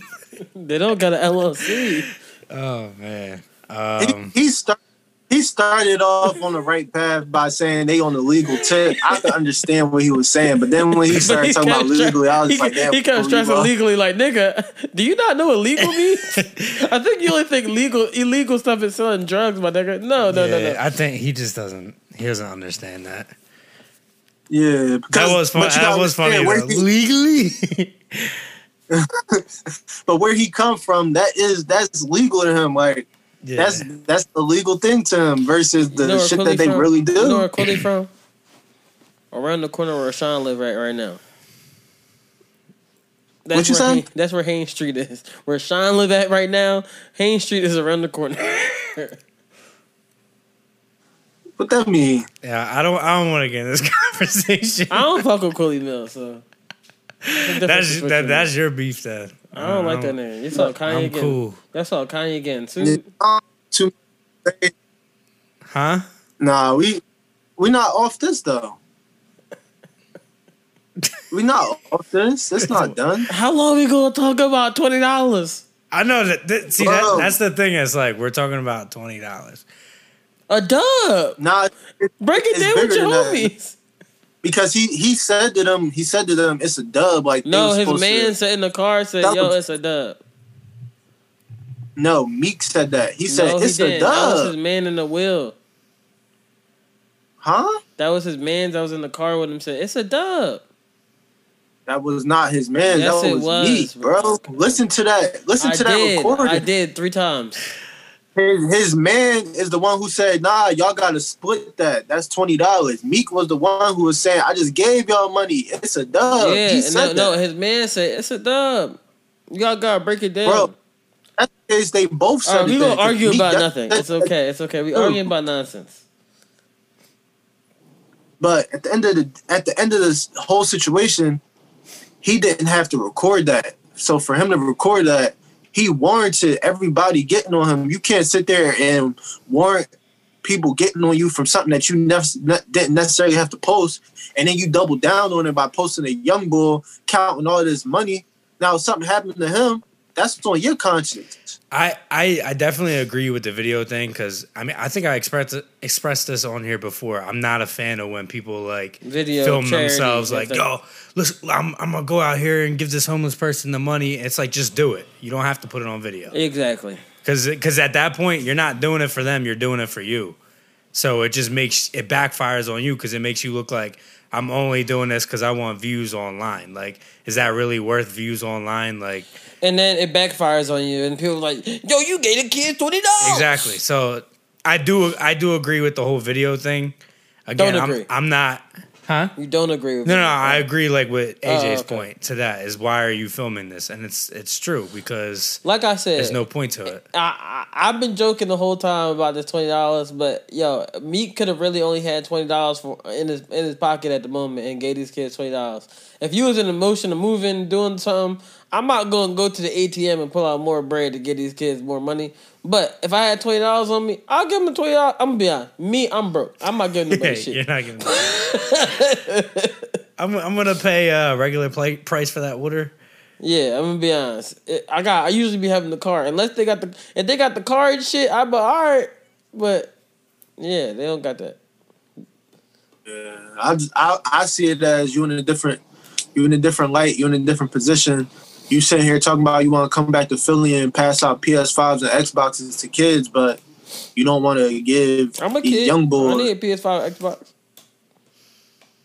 They don't got an LLC. Oh man. He, Um, he start, he started off on the right path by saying they on the legal tip. I could understand what he was saying, but then when he started talking about kept stra- legally, I was he, like, damn. he kept before we stressing legally, like nigga. Do you not know what legal means? I think you only think legal illegal stuff is selling drugs, my nigga. No, no, no, yeah, no. I think he just doesn't. He doesn't understand that. Yeah, That was fun. but you That gotta was funny. understand. Where he, Legally. but where he come from, that is that's legal to him. Like yeah. that's that's the legal thing to him versus the You know shit Quilly that they from? really do. You know where Quilly from? Around the corner where Sean live right right now. That's What you where say? That's where Haines Street is. Where Sean live at right now, Haines Street is around the corner. what that mean? yeah. I don't. I don't want to get in this conversation. I don't fuck with Quilly Mill, so That's that, that's your beef, then. I don't like that name. You saw Kanye I'm again. cool. That's all Kanye again. Too. Um, too- Huh? Nah, we we not off this though. we not off this. It's not done. How long we gonna talk about twenty dollars? I know that. that see, that, that's the thing. It's like we're talking about twenty dollars. A dub. Nah, it- Break it down with your than that. Because he he said to them, he said to them, it's a dub. Like No, his man To, said in the car said, "Yo, it's a dub." no, Meek said that. He said no, it's he a didn't. That was his man in the wheel. Huh? That was his man that was in the car with him. Said, "It's a dub." That was not his man. Yes, that was, was, Meek, bro. Listen to that. Listen I to that recording. I did three times. His, his man is the one who said, "Nah, y'all gotta split that. That's twenty dollars." Meek was the one who was saying, "I just gave y'all money. It's a dub." yeah, he and said no, no, his man said, "It's a dub." Y'all gotta break it down. Bro, That's case. They both said. Right, we gonna argue Meek- about that- nothing. that- It's okay. It's okay. We arguing about nonsense. But at the end of the at the end of this whole situation, he didn't have to record that. So for him to record that, he warranted everybody getting on him. You can't sit there and warrant people getting on you from something that you ne- didn't necessarily have to post, and then you double down on it by posting a young bull counting all this money. Now something happened to him, that's on your conscience. I, I, I definitely agree with the video thing because I mean I think I expressed expressed this on here before. I'm not a fan of when people like Video film themselves like, the- yo, listen, I'm, I'm gonna go out here and give this homeless person the money. It's like just do it. You don't have to put it on video Exactly. because because at that point you're not doing it for them. You're doing it for you. So it just makes it backfires on you because it makes you look like I'm only doing this because I want views online. Like, is that really worth views online? Like, And then it backfires on you, and people are like, "Yo, you gave the kid twenty dollars." Exactly. So I do I do agree with the whole video thing. Again, Don't I'm agree. I'm not Huh? You don't agree with No, me. no, no, I agree like with Oh, AJ's okay. point to that is why are you filming this? And it's it's true because Like I said, there's no point to it. I, I I've been joking the whole time about this twenty dollars, but yo, Meek could have really only had twenty dollars for in his in his pocket at the moment and gave these kids twenty dollars. If you was in the motion of moving, doing something, I'm not gonna go to the ATM and pull out more bread to get these kids more money. But if I had twenty dollars on me, I'll give them twenty dollars. I'm gonna be honest. Me, I'm broke. I'm not giving nobody Hey, shit. you're not giving. I'm I'm gonna pay uh, regular play, price for that water. Yeah, I'm gonna be honest. It- I got. I usually be having the car unless they got the. If they got the car and shit, I be all right. But yeah, they don't got that. Yeah, I, just, I I see it as you in a different you in a different light, you in a different position. You sitting here talking about you want to come back to Philly and pass out PS5s and Xboxes to kids, but you don't want to give I'm a these kid. young boy. I need a PS5 Xbox.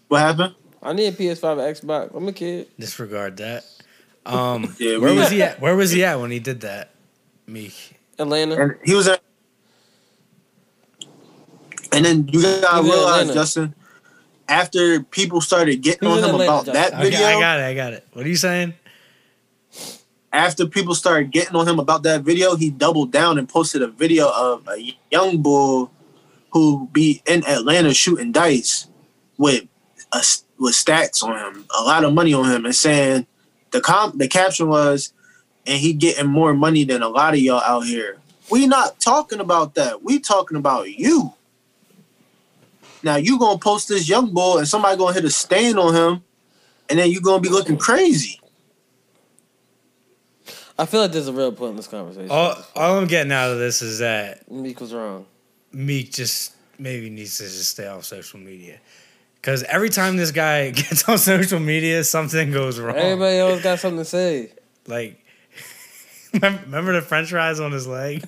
what happened? I need a PS5 Xbox. I'm a kid. Disregard that. Um, Yeah, where was he at? Where was he at when he did that? Meek. Atlanta. And he was at. And then you gotta He realize, Justin, after people started getting He on in him Atlanta, about that I, video, got- I got it. I got it. What are you saying? After people started getting on him about that video, he doubled down and posted a video of a young bull who be in Atlanta shooting dice with a, with stats on him, a lot of money on him, and saying the com the caption was, and he getting more money than a lot of y'all out here. We not talking about that. We talking about you. Now you gonna post this young boy and somebody gonna hit a stain on him, and then you gonna be looking crazy. I feel like there's a real point in this conversation. All, all I'm getting out of this is that Meek was wrong. Meek just maybe needs to just stay off social media. Because every time this guy gets on social media, something goes wrong. Everybody always got something to say. Like, remember the French fries on his leg?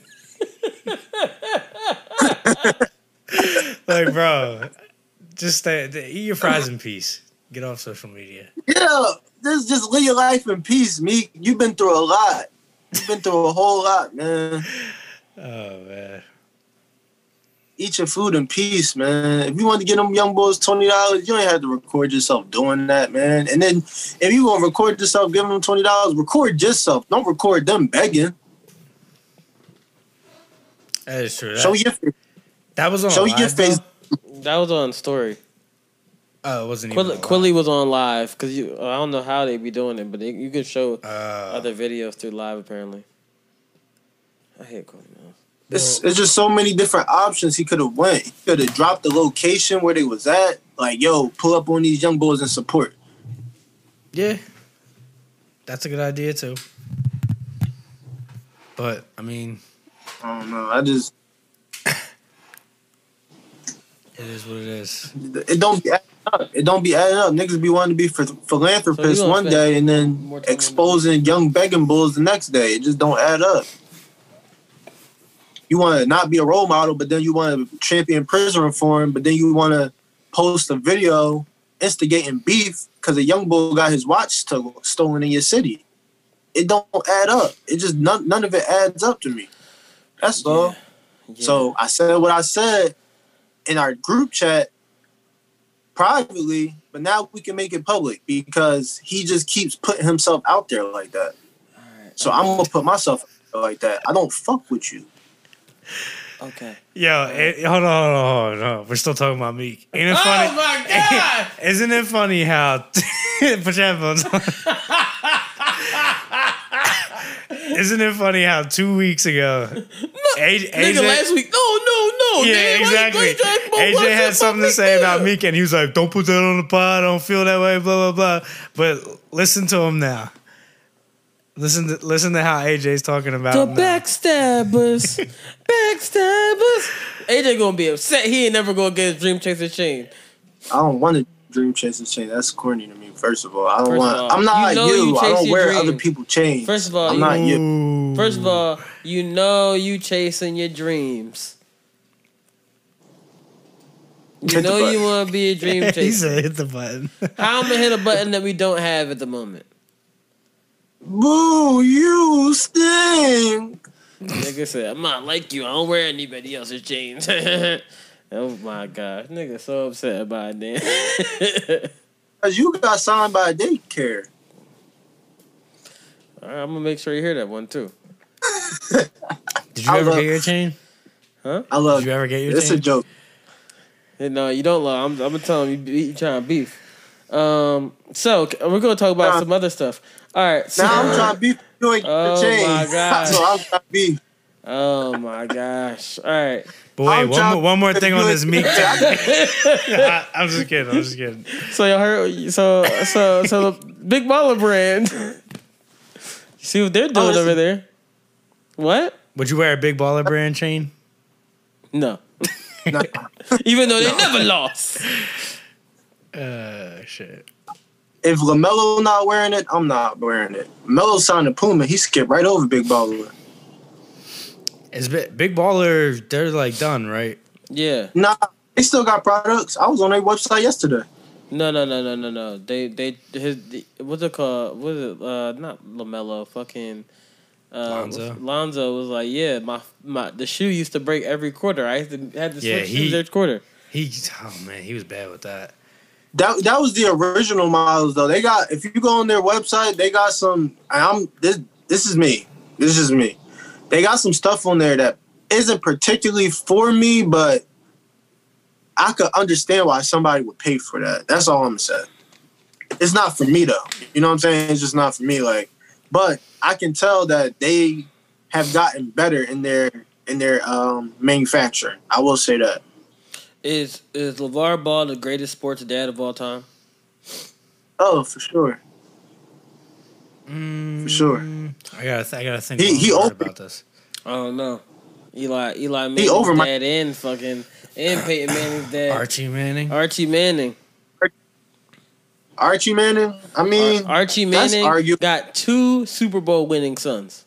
like, bro, just stay, eat your fries in peace. Get off social media. Yeah, this just live your life in peace, Meek. You've been through a lot. You've been through a whole lot, man. Oh man. Eat your food in peace, man. If you want to get them young boys twenty dollars, you don't have to record yourself doing that, man. And then if you want to record yourself giving them twenty dollars, record yourself. Don't record them begging. That is true. That, Show your that was on show live, your face. though? That was on story. Oh, it wasn't. Quilly, on live. Quilly was on live because you. I don't know how they be doing it, but they, you can show Uh, other videos through live. Apparently, I hate Quilly. Man. It's, it's just so many different options he could have went. He could have dropped the location where they was at. Like, yo, pull up on these young boys and support. yeah, that's a good idea too. But I mean, I don't know. I just it is what it is. it don't be adding up. It don't be adding up. Niggas be wanting to be philanthropists gonna one day and then exposing young begging bulls the next day. It just don't add up. You want to not be a role model, but then you want to champion prison reform, but then you want to post a video instigating beef because a young bull got his watch sto- stolen in your city. It don't add up. It just none none of it adds up to me. That's all. Yeah. So I said what I said in our group chat privately, but now we can make it public because he just keeps putting himself out there like that. So I'm gonna put myself like that. I don't fuck with you. okay. Yo, it, hold on, hold on, hold on, hold on. We're still talking about Meek. Ain't it oh funny? Oh my god! Isn't it funny how put your headphones on? Isn't it funny how two weeks ago, AJ, Nigga, last week. No, no, no. yeah, man, why- why exactly. you trying to promote AJ what's had up, something to say me about up? Meek, and he was like, "Don't put that on the pod. I don't feel that way." Blah blah blah. But listen to him now. Listen to listen to how AJ's talking about The him backstabbers, backstabbers. AJ gonna be upset. He ain't never gonna get his dream chaser chain. I don't want to dream chasing chain. That's corny to me. First of all, I don't want. all, I'm not you know you. you I don't wear dreams. other people's chains. First of all, I'm you- not you. First of all, you know you chasing your dreams. You Hit know you want to be a dream he chaser. said, "Hit the button." How I'm gonna hit a button that we don't have at the moment? Boo! You stink. Nigga said, I'm not like you. I don't wear anybody else's chains. oh my god, nigga, so upset about that. Cause you got signed by a daycare. All right, I'm gonna make sure you hear that one too. Did you I ever love- get your chain? Huh? I love. Did you ever get your It's a joke. Hey, No, you don't love. I'm, I'm gonna tell him you, be- you trying to beef. Um, so we're gonna talk about Nah. some other stuff. All right. So, Now I'm trying to beef you and Oh your chain. my God. so I'm trying to beef. Oh my gosh! All right. But wait, one more, one more thing on this Meek. Yeah. I, I'm just kidding. I'm just kidding. So y'all heard? So so so the Big Baller brand. You see what they're doing listen. over there? What? Would you wear a big baller brand chain? No. Even though they never lost. Uh, shit. if LaMelo not wearing it, I'm not wearing it. Melo signed to Puma. He skipped right over Big Baller. Is big, big baller? They're like done, right? Yeah. Nah, they still got products. I was on their website yesterday. No, no, no, no, no, no. They, they, his, the, what's it called? What is it? Uh, not LaMelo. Fucking. Uh, Lonzo? Lonzo was like, yeah, my my the shoe used to break every quarter. I used to had to switch Yeah, shoes every quarter. He, oh man, he was bad with that. That that was the original models though. They got if you go on their website, they got some. I'm this. This is me. This is me. They got some stuff on there that isn't particularly for me, but I could understand why somebody would pay for that. That's all I'm gonna. It's not for me though. You know what I'm saying? It's just not for me. Like, but I can tell that they have gotten better in their in their um, manufacturing. I will say that. Is is LaVar Ball the greatest sports dad of all time? Oh, for sure. Mm, For sure. I gotta, th- I gotta think He- long he over- about this. I don't know. Eli Eli Manning's over my- dad and fucking and Peyton Manning's dad. Archie Manning. Archie Manning. Archie Manning. I mean, Ar- Archie Manning argu- got two Super Bowl winning sons.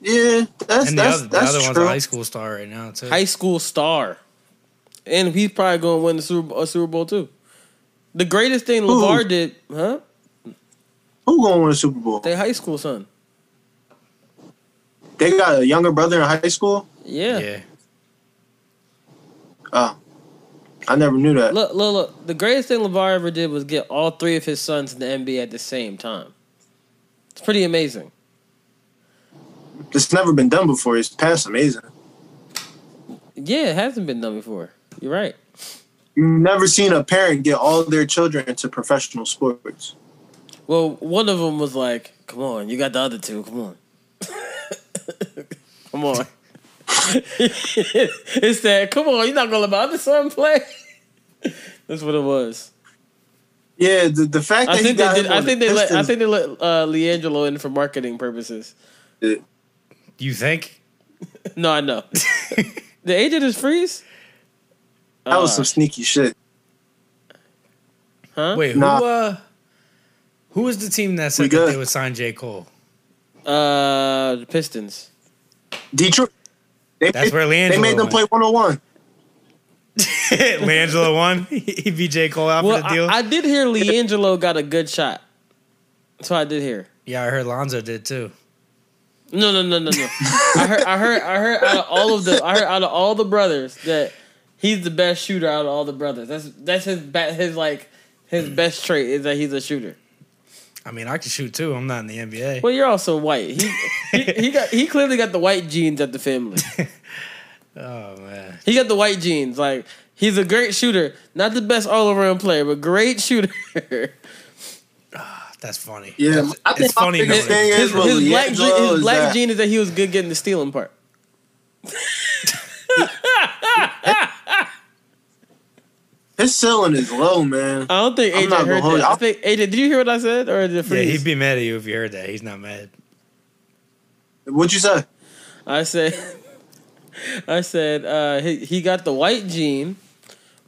yeah, that's and the that's other, the that's other one's a true. high school star right now too. High school star. And he's probably going to win the Super, a Super Bowl too. The greatest thing Who? LaVar did, huh? Who going to win a Super Bowl? They high school son. They got a younger brother in high school. Yeah. yeah. Oh, I never knew that. Look, look, look. The greatest thing LaVar ever did was get all three of his sons in the NBA at the same time. It's pretty amazing. It's never been done before. It's past amazing. Yeah, it hasn't been done before. You're right. You've never seen a parent get all their children into professional sports. Well, one of them was like, "Come on, you got the other two. Come on, come on." it's that. Come on, you're not gonna let my other son play. That's what it was. Yeah, the, the fact that I he think they got did. I think the they let. I think they let uh, LiAngelo in for marketing purposes. Do You think? No, I know. the agent is freeze. that was Uh, some sneaky shit. huh? Wait, Nah. who? Uh, who was the team that We said that good. they would sign J Cole? Uh, the Pistons. Detroit. They That's made, where they made them went. play 101. LiAngelo won. He beat J Cole out Well, for the deal. I, I did hear LiAngelo got a good shot. That's what I did hear. yeah, I heard Lonzo did too. No, no, no, no, no. I heard, I heard, I heard out of all of the, I heard out of all the brothers that he's the best shooter out of all the brothers. That's that's his his like his best trait is that he's a shooter. I mean, I can shoot too. I'm not in the NBA. Well, you're also white. He he, he got he clearly got the white genes at the family. Oh man, He got the white genes. Like he's a great shooter, not the best all around player, but great shooter. Ah, that's funny. Yeah, I think It's my funny biggest thing his is with his black, LiAngelo his is black that- gene is that he was good getting the stealing part. His ceiling is low, man. I don't think I'm AJ heard that. you. I think AJ, did you hear what I said, or did Yeah, he'd be mad at you if you heard that. He's not mad. What'd you say? I said, I said uh, he he got the white gene,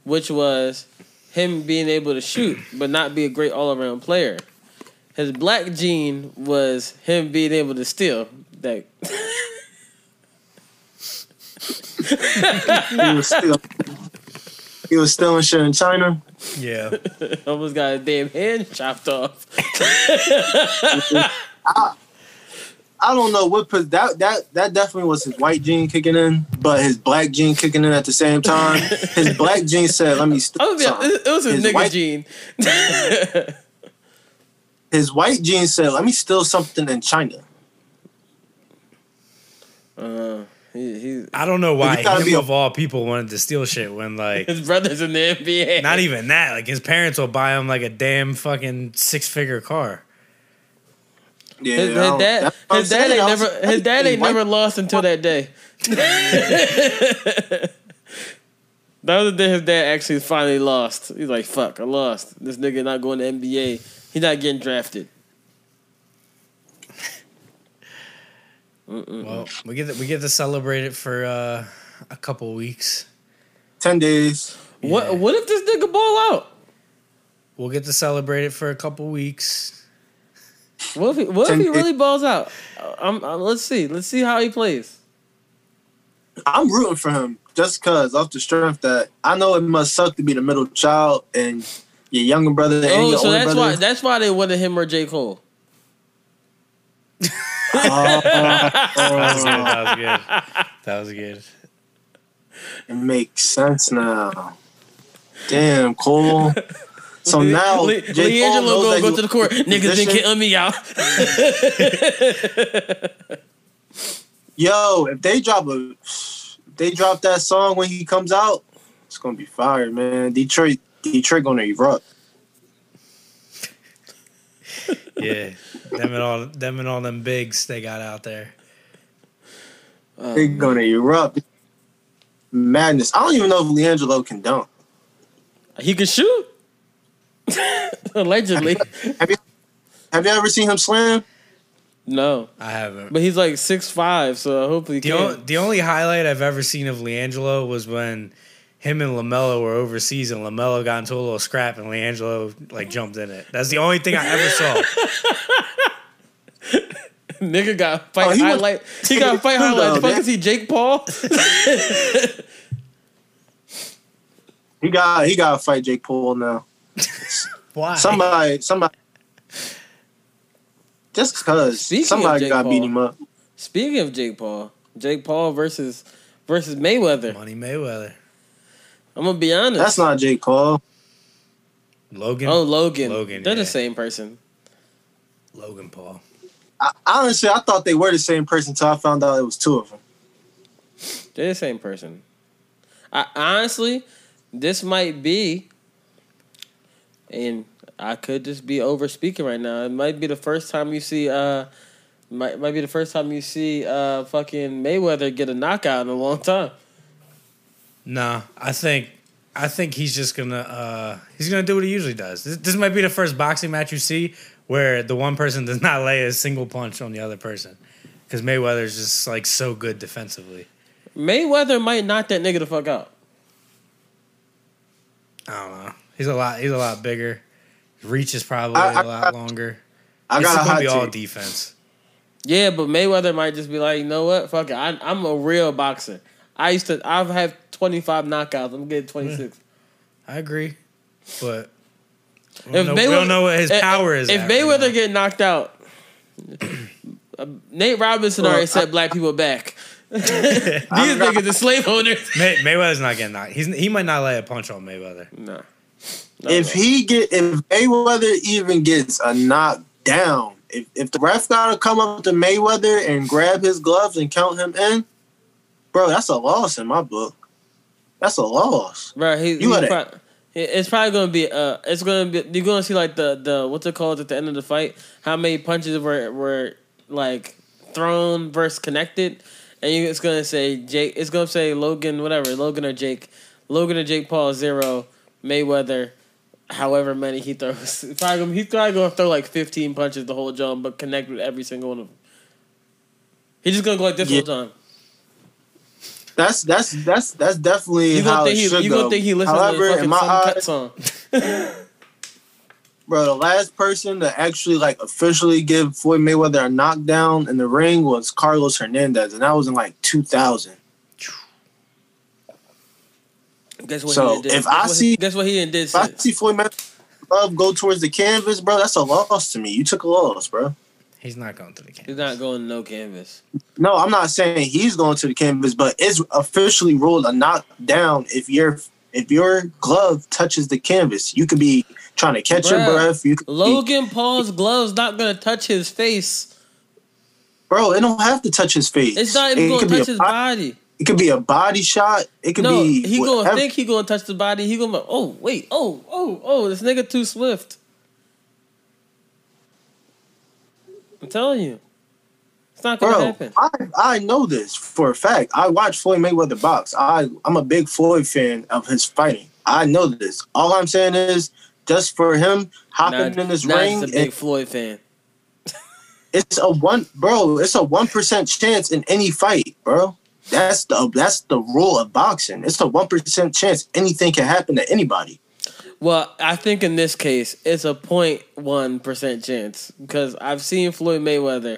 which was him being able to shoot but not be a great all around player. His black gene was him being able to steal. That He was still he was stealing shit in China. Yeah, almost got his damn hand chopped off. I don't know what pos- that that that definitely was his white gene kicking in, but his black gene kicking in at the same time. His black gene said, "Let me." St- I it was his, His nigga white- gene. His white gene said, "Let me steal something in China." uh, he, he, I don't know why You gotta him be a- of all people wanted to steal shit when like his brother's in the NBA. not even that. Like his parents will buy him like a damn fucking six figure car. Yeah, His, his dad, that's what I'm his dad saying. ain't was- never, his dad ain't white- never lost until that day. that was the day his dad actually finally lost. He's like, "Fuck, I lost. This nigga not going to NBA. He's not getting drafted." Well, we get to, we get to celebrate it for uh, a couple weeks. ten days. What? What if this nigga ball out? We'll get to celebrate it for a couple weeks. What if he, what if he really balls out? I'm, I'm, let's see. Let's see how he plays. I'm rooting for him just cause off the strength that I know it must suck to be the middle child and your younger brother and Oh, your so older that's brother. why that's why they wanted him or J Cole. Oh, That was good. That was good. That was good. it makes sense now. Damn, Cole. So now Le- J. Cole LiAngelo knows gonna go to the court. was Niggas been position. killing me out. Yo, if they drop a, if they drop that song when he comes out, It's gonna be fire, man. Detroit, Detroit gonna erupt. Yeah, them and all them and all them bigs they got out there. Oh, They're gonna erupt. Madness. I don't even know if LiAngelo can dunk. He can shoot. Allegedly. Have you have you ever seen him slam? No. I haven't. But he's like six five, so hopefully he The, can. o- the only highlight I've ever seen of LiAngelo was when him and LaMelo were overseas and LaMelo got into a little scrap and LiAngelo like jumped in it. That's the only thing I ever saw. Nigga got fight Oh, he was- highlight. He got fight Though, highlights. Fuck man. is he Jake Paul? He got he gotta fight Jake Paul now. Why? Somebody somebody just cause Speaking somebody gotta beat him up. Speaking of Jake Paul, Jake Paul versus versus Mayweather. Money Mayweather. I'm gonna be honest. That's not Jake Paul. Logan. Oh, Logan. Logan, They're yeah. the same person. Logan Paul. I, honestly, I thought they were the same person until I found out it was two of them. They're the same person. I honestly, this might be, and I could just be over speaking right now. It might be the first time you see, uh, might might be the first time you see, uh, fucking Mayweather get a knockout in a long time. Nah, I think I think he's just gonna uh he's gonna do what he usually does. This, this might be the first boxing match you see where the one person does not lay a single punch on the other person because Mayweather's just like so good defensively. Mayweather might knock that nigga the fuck out. I don't know. He's a lot. He's a lot bigger. His reach is probably I- a lot longer. I it's got a gonna hot be all defense. Yeah, but Mayweather might just be like, you know what? Fuck it. I, I'm a real boxer. I used to. I've had 25 knockouts. I'm getting 26. I agree, but we don't, If know, we Mayweather- don't know what his if- power is. If at Mayweather now. get knocked out, uh, Nate Robinson Well, already I- set black people back. These niggas are slave owners. May, Mayweather's not getting knocked. He's he might not lay a punch on Mayweather. Nah. If he get if Mayweather even gets a knockdown, if if the ref gotta come up to Mayweather and grab his gloves and count him in, bro, that's a loss in my book. That's a loss. Bro, he, You he gotta- it's probably gonna be uh it's gonna be you're gonna see like the the what's it called at the end of the fight? How many punches were were like thrown versus connected? And you, it's gonna say Jake it's gonna say Logan whatever Logan or Jake Logan or Jake Paul zero Mayweather however many he throws. It's probably gonna, he's probably gonna throw like 15 punches the whole jump but connect with every single one of them he's just gonna go like this Yeah. whole time That's that's that's that's definitely you how gonna it think he should you go. gonna think he listened However, to in fucking my eyes, song bro, the last person to actually like officially give Floyd Mayweather a knockdown in the ring was Carlos Hernandez, and that was in like 2000. Guess what So, he did? if guess I he- see- guess what he did If I see Floyd Mayweather go towards the canvas, bro, that's a loss to me. You took a loss, bro. He's not going to the canvas. He's not going to no canvas. No, I'm not saying he's going to the canvas, but it's officially ruled a knockdown if your if your glove touches the canvas. You could be trying to catch your Bruh, breath. You could be, Logan Paul's gloves not gonna touch his face. bro. It don't have to touch his face. It's not even It gonna could be touch a his bo- body. It could be a body shot. It could No, be. he gonna think he gonna touch the body. He gonna oh wait, oh oh oh, this nigga too swift. I'm telling you, it's not gonna Bro, happen. I, I know this for a fact. I watch Floyd Mayweather box. I I'm a big Floyd fan of his fighting. I know this. All I'm saying is just for him hopping Nah, in this ring, he's a big it- Floyd fan. it's a one, bro. It's a one percent chance in any fight, bro. That's the that's the rule of boxing. It's a one percent chance anything can happen to anybody. Well, I think in this case it's a 0.1 percent chance because I've seen Floyd Mayweather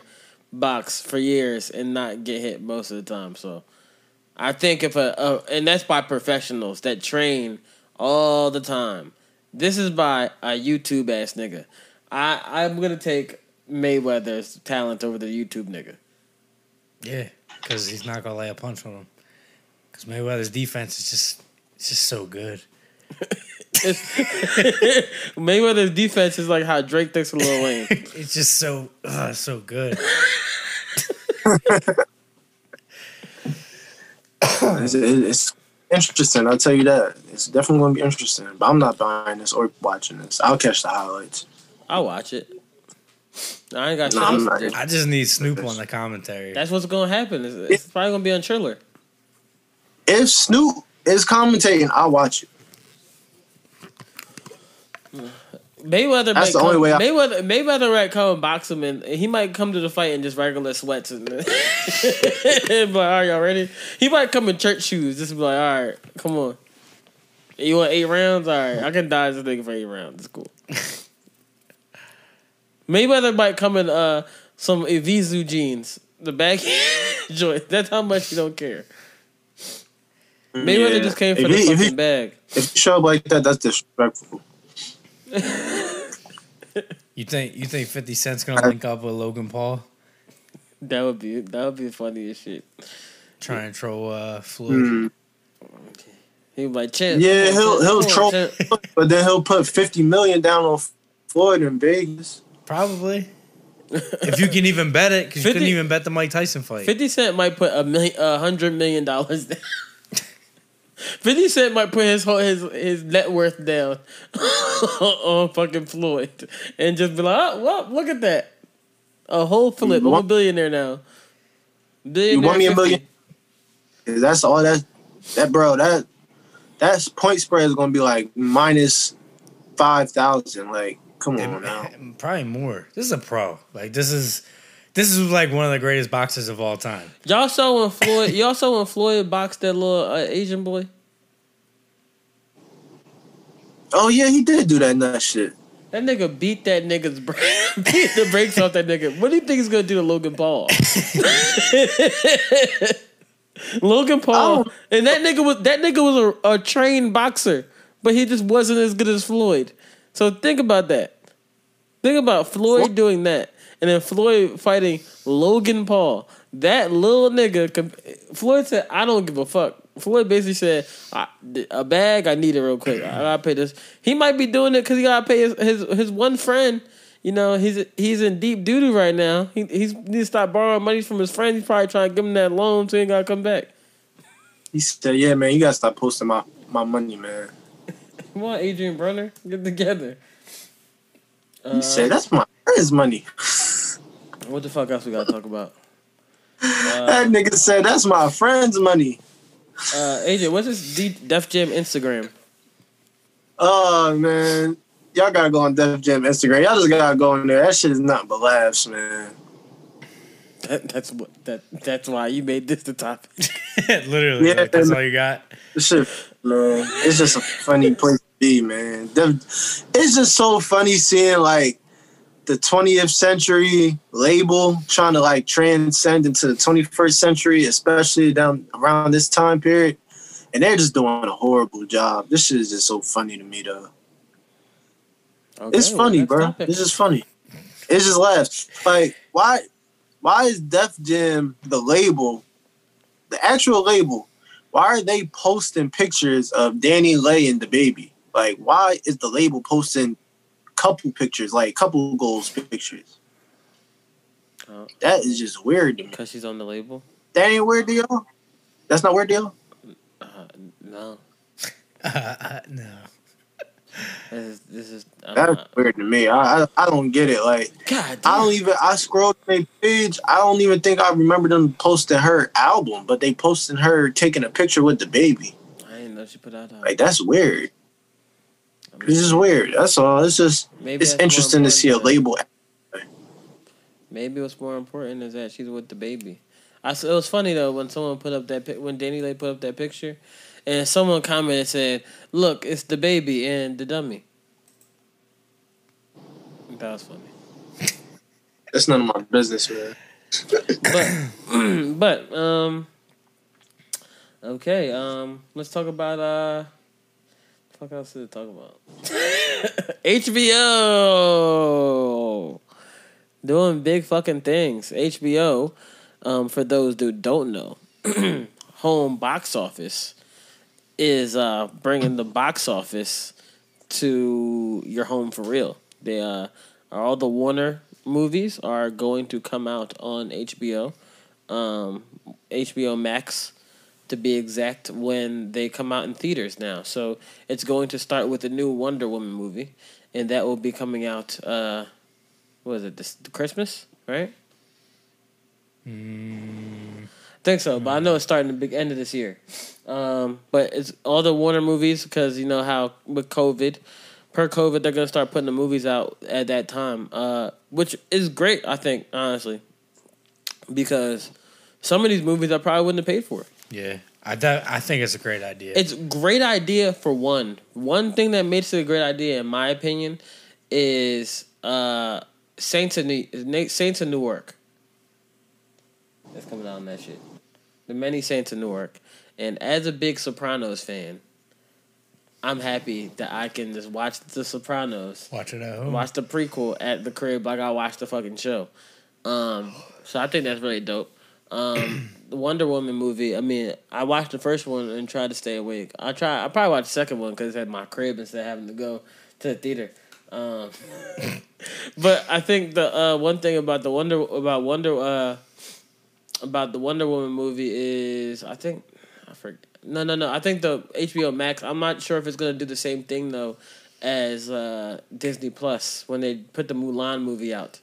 box for years and not get hit most of the time. So I think if a, a and that's by professionals that train all the time. This is by a YouTube ass nigga. I I'm gonna take Mayweather's talent over the YouTube nigga. Yeah, because he's not gonna lay a punch on him. Because Mayweather's defense is just it's just so good. Mayweather's defense is like how Drake thinks of Lil Wayne. It's just so uh, so good. It's, it's interesting. I'll tell you that. it's definitely gonna be interesting. But I'm not buying this or watching this. I'll catch the highlights. I'll watch it. I ain't got No, shit I'm not. I just need Snoop on the commentary. That's what's gonna happen. It's, it's probably gonna be on Triller. If Snoop is commentating, I'll watch it. Mayweather That's the come, only way I- Mayweather Mayweather might come and box him, and he might come to the fight in just regular sweats. And but are y'all ready? He might come in church shoes. Just be like, all right, come on. You want eight rounds? All right, I can die this nigga for eight rounds. It's cool. Mayweather might come in uh some Evisu jeans, the back joint. That's how much he don't care. Mayweather Yeah. just came for If the he- fucking he- bag. If you show up like that, that's disrespectful. You think you think Fifty Cent's gonna link up with Logan Paul, That would be that would be the funniest shit. trying to troll uh, Floyd? Mm. He was like, Champ. Yeah, come on, he'll Champ, he'll troll, Champ." but then he'll put fifty million down on Floyd in Vegas. Probably. if you can even bet it, because you 50 couldn't even bet the Mike Tyson fight. Fifty Cent might put a million, a hundred million dollars down. Fifty Cent might put his whole his his net worth down on fucking Floyd and just be like, oh, well, look at that, a whole flip. I'm a billionaire now. You Billionaire want me a 50. million? 'Cause That's all that that bro that that's point spread is gonna be like minus five thousand. Like, come on now. Probably more. This is a pro. Like this is this is like one of the greatest boxers of all time. Y'all saw when Floyd, y'all saw when Floyd boxed that little uh, Asian boy. Oh yeah, he did do that nut shit. That nigga beat that nigga's bra- beat the brakes off that nigga. What do you think he's gonna do to Logan Paul? Logan Paul and that nigga was that nigga was a, a trained boxer, but he just wasn't as good as Floyd. So think about that. Think about Floyd doing that, and then Floyd fighting Logan Paul. That little nigga. Floyd said, "I don't give a fuck." Floyd basically said, I, "A bag, I need it real quick. I gotta pay this." He might be doing it because he gotta pay his, his his one friend. You know, he's he's in deep doo right now. He he's need to stop borrowing money from his friend. He's probably trying to give him that loan so he ain't gotta come back. He said, "Yeah, man, you gotta stop posting my my money, man." Come on, Adrien Broner, get together. He said, "That's my friend's money." What the fuck else we gotta talk about? that nigga said, "That's my friend's money." Uh, AJ, what's this D- Def Jam Instagram? Oh man, y'all gotta go on Def Jam Instagram. Y'all just gotta go in there. That shit is not but laughs, man. That, that's what that that's why you made this the topic. Literally, Yeah, like, that's man. all you got. This shit, man, it's just a funny place to be, man. Def- It's just so funny seeing like the 20th century label trying to like transcend into the 21st century, especially down around this time period. And they're just doing a horrible job. This shit is just so funny to me, though. Okay, it's funny, bro. topic. It's just funny. It's just laughs. Like, why? Why is Def Jam the label, the actual label? Why are they posting pictures of DaniLeigh and DaBaby? Like, why is the label posting couple pictures, like couple goals pictures? Oh. That is just weird to me. Because she's on the label. That ain't weird to y'all. That's not weird to y'all. Uh, no, no. this is, this is That's not- weird to me. I, I I don't get it. Like, God. I don't even. I scrolled their page. I don't even think I remember them posting her album, but they posting her taking a picture with DaBaby. I didn't know she put out. Like that's weird. I mean, It's just weird. That's all. It's just. maybe It's interesting to see a label. Maybe what's more important is that she's with DaBaby. I it was funny though when someone put up that when DaniLeigh put up that picture, and someone commented and said, "Look, it's DaBaby and the dummy." That was funny. That's none of my business, man. but but um okay um let's talk about uh fuck else to talk about? HBO doing big fucking things. HBO um for those who don't know home box office is uh bringing the box office to your home for real. They uh all the Warner movies are going to come out on HBO um, HBO Max to be exact, when they come out in theaters now. So it's going to start with the new Wonder Woman movie, and that will be coming out. Uh, what is it? This Christmas, right? think so, but I know it's starting the big end of this year. Um, but it's all the Warner movies because you know how with COVID, per COVID, they're gonna start putting the movies out at that time, uh, which is great. I think honestly, because some of these movies I probably wouldn't have paid for. Yeah, I de- I think it's a great idea. It's a great idea for one. One thing that makes it a great idea, in my opinion, is uh, Saints of New Saints of Newark. That's coming out on that shit. The Many Saints of Newark, and as a big Sopranos fan, I'm happy that I can just watch The Sopranos, Watch it at home. watch the prequel at the crib like I watched the fucking show. Um, so I think that's really dope. Um, the Wonder Woman movie. I mean, I watched the first one and tried to stay awake. I try. I probably watched the second one because it's at my crib instead of having to go to the theater. Um, but I think the uh, one thing about the Wonder about Wonder uh, about the Wonder Woman movie is I think I forget. No, no, no. I think the HBO Max. I'm not sure if it's gonna do the same thing though as uh, Disney Plus when they put the Mulan movie out,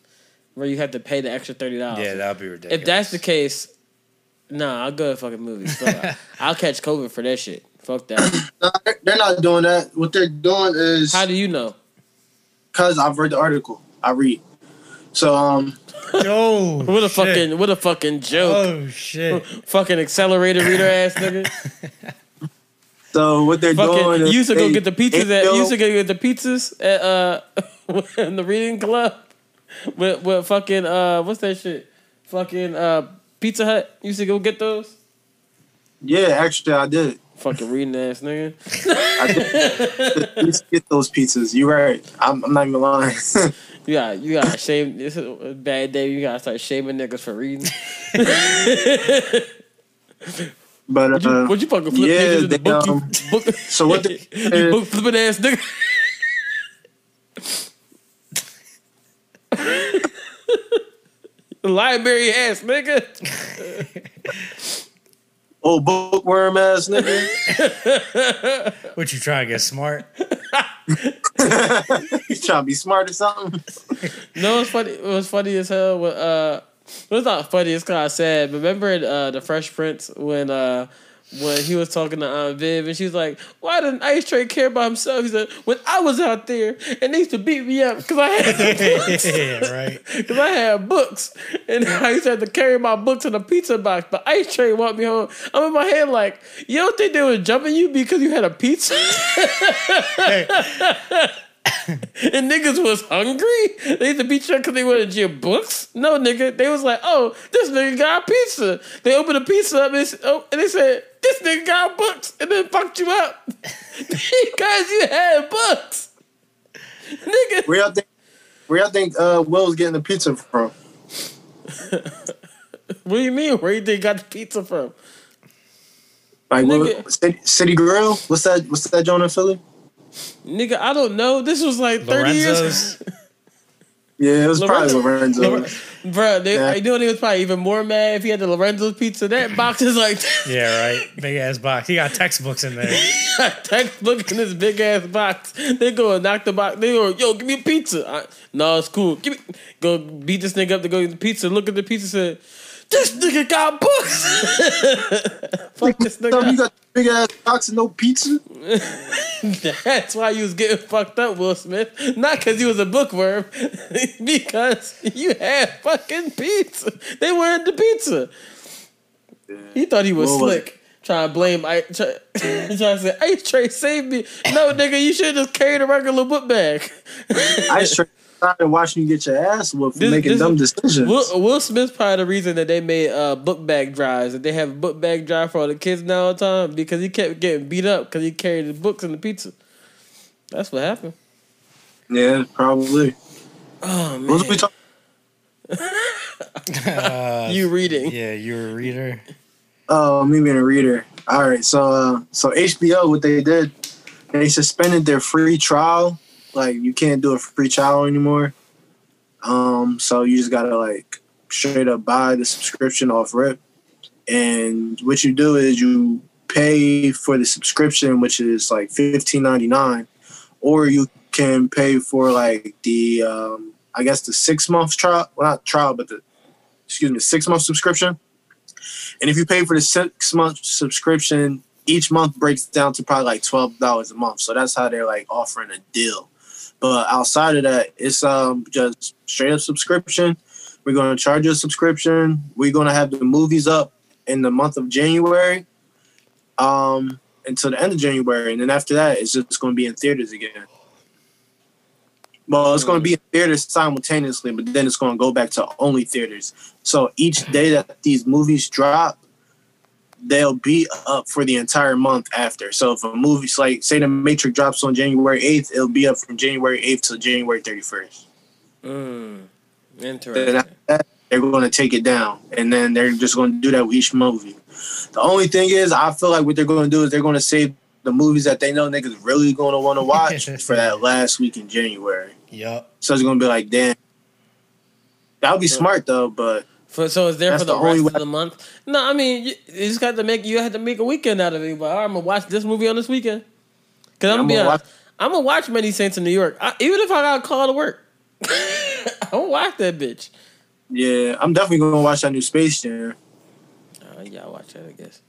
where you have to pay the extra thirty dollars. yeah, that'd be ridiculous. If that's the case, nah, I'll go to fucking movies. Fuck, I'll catch COVID for that shit. Fuck that. No, they're- they're not doing that. What they're doing is How do you know? because I've read the article. I read. So um, oh, What a shit. fucking what a fucking joke. oh shit. fucking accelerator reader ass nigga. so what they're doing Fucking is you used to go get the pizzas at you go- used to go get the pizzas at uh in the reading club with with fucking uh what's that shit? Fucking uh Pizza Hut. You used to go get those? Yeah, actually, I did. Fucking reading ass nigga. I did. Get those pizzas. You're right. I'm, I'm not even lying. Yeah, you got you got shame. This is a bad day. You gotta start shaming niggas for reading. but Would you, uh, would you fucking flip yeah, in the they, book? You, um, book so what they- you book flipping ass nigga. Library ass nigga. old bookworm ass nigga. What you trying to get smart? you trying to be smart or something? No, it's funny. It was funny as hell. When, uh, well, it's not funny. It's kind of sad. Remember in uh, the Fresh Prince when uh, when he was talking to Aunt Viv and she was like, "Why didn't Ice Tray care about himself?" He said, "When I was out there and they used to beat me up because I had books, right. because I had books, and I used to have to carry my books in a pizza box. But Ice Tray walked me home. I'm in my head like, you don't think they were jumping you because you had a pizza?" and niggas was hungry. They used to beat you because they wanted your books. No, nigga, they was like, "Oh, this nigga got pizza." They opened a pizza up and, oh, and they said, "This nigga got books," and then fucked you up because you had books, nigga. Where y'all think? Where y'all think uh, Will's getting the pizza from? What do you mean? Where you think got the pizza from? Like what, City, City Grill? What's that? What's that joint in Philly? Nigga, I don't know. This was like thirty years. Lorenzo's. Yeah, it was probably Lorenzo- Lorenzo. Bro, they, Yeah. I know he was probably even more mad if he had the Lorenzo's pizza. That box is like Yeah, right. Big ass box. He got textbooks in there. textbook in this big ass box. They go and knock the box. They go, yo, give me a pizza. I, no, it's cool. Give me, go beat this nigga up to go get the pizza. Look at the pizza. Said, this nigga got books. Fuck this So you nigga. got big ass box and no pizza? That's why you was getting fucked up, Will Smith. Not because you was a bookworm, because you had fucking pizza. They wanted the pizza. He thought he was What was slick. Trying to blame I try, trying to say, Ice Tray saved me. No, nigga, you should have just carried a regular book bag. I straight started watching you get your ass whooped for This- making this dumb decisions. Will, Will Smith's probably the reason that they made uh, book bag drives. That they have a book bag drive for all the kids now all the time because he kept getting beat up because he carried the books and the pizza. That's what happened. yeah, probably. Oh man, What was we talking? Uh, you reading? yeah, you're a reader. Oh, me being a reader. All right, so uh, so HBO, what they did, they suspended their free trial. Like you can't do a free trial anymore. Um, so you just gotta like straight up buy the subscription off rip. and what you do is you pay for the subscription, which is like fifteen ninety nine, or you can pay for like the um, I guess the six month trial, well not trial, but the excuse me, six month subscription. And if you pay for the six month subscription, each month breaks down to probably like twelve dollars a month. So that's how they're like offering a deal. But outside of that, it's um just straight up subscription. We're gonna charge you a subscription. We're gonna have the movies up in the month of January, um, until the end of January, and then after that, it's just gonna be in theaters again. Well, it's going to be in theaters simultaneously, but then it's going to go back to only theaters. So each day that these movies drop, they'll be up for the entire month after. So if a movie's like, say, The Matrix drops on January 8th, it'll be up from January 8th to January 31st. Mm, interesting. after that, they're going to take it down, and then they're just going to do that with each movie. The only thing is, I feel like what they're going to do is they're going to save the movies that they know niggas really going to want to watch for that last week in January. Yup. So it's going to be like, damn. That would be smart though, but For, so it's there That's for the, the rest of the month. No, I mean you, you just got to make you have to make a weekend out of it. But right, I'm gonna watch this movie on this weekend. Cause I'm, I'm gonna be gonna watch- I'm gonna watch Many Saints in New York. I, even if I got called to work, I'm gonna watch that bitch. yeah, I'm definitely going to watch that new Space Jam. Uh, yeah, I watch that. I guess.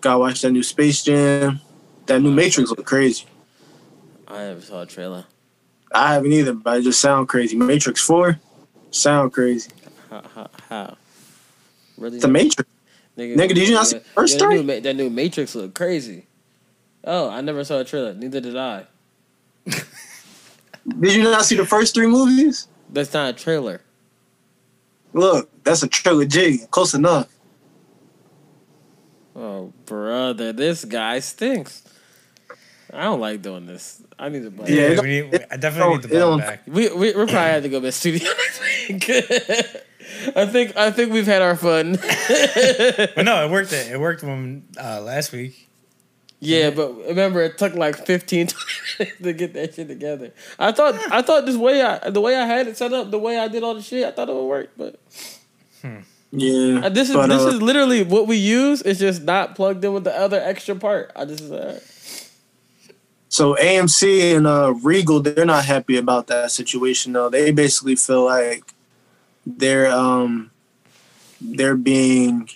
Gotta watch that new Space Jam. That new Matrix look crazy. I never saw a trailer. I haven't either, but it just sound crazy. Matrix Four, sound crazy. How? How? how? Really? The Matrix. Nigga, did you not see the first that three? New, that new Matrix look crazy. Oh, I never saw a trailer. Neither did I. Did you not see the first three movies? That's not a trailer. Look, that's a trilogy. Close enough. Oh, brother, this guy stinks. I don't like doing this. I need to. Yeah, Yeah, it we need, I definitely need it the button back. We we we probably have to go to the studio next week. I think I think we've had our fun. But no, it worked. It worked when uh, last week. yeah, but remember it took like 15 minutes to get that shit together. I thought I thought this way I the way I had it set up, the way I did all the shit, I thought it would work, but Yeah. uh, this is but, this uh, is literally what we use. It's just not plugged in with the other extra part. I just uh, So AMC and uh, Regal, they're not happy about that situation though. They basically feel like they're um they're being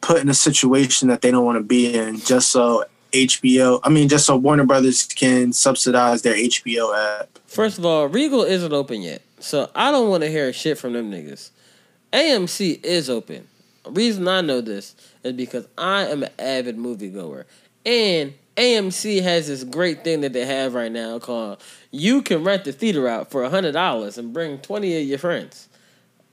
put in a situation that they don't want to be in just so HBO I mean just so Warner Brothers can subsidize their HBO app. First of all, Regal isn't open yet, so I don't want to hear shit from them niggas. AMC is open. The reason I know this is because I am an avid moviegoer, and AMC has this great thing that they have right now called you can rent the theater out for hundred dollars and bring twenty of your friends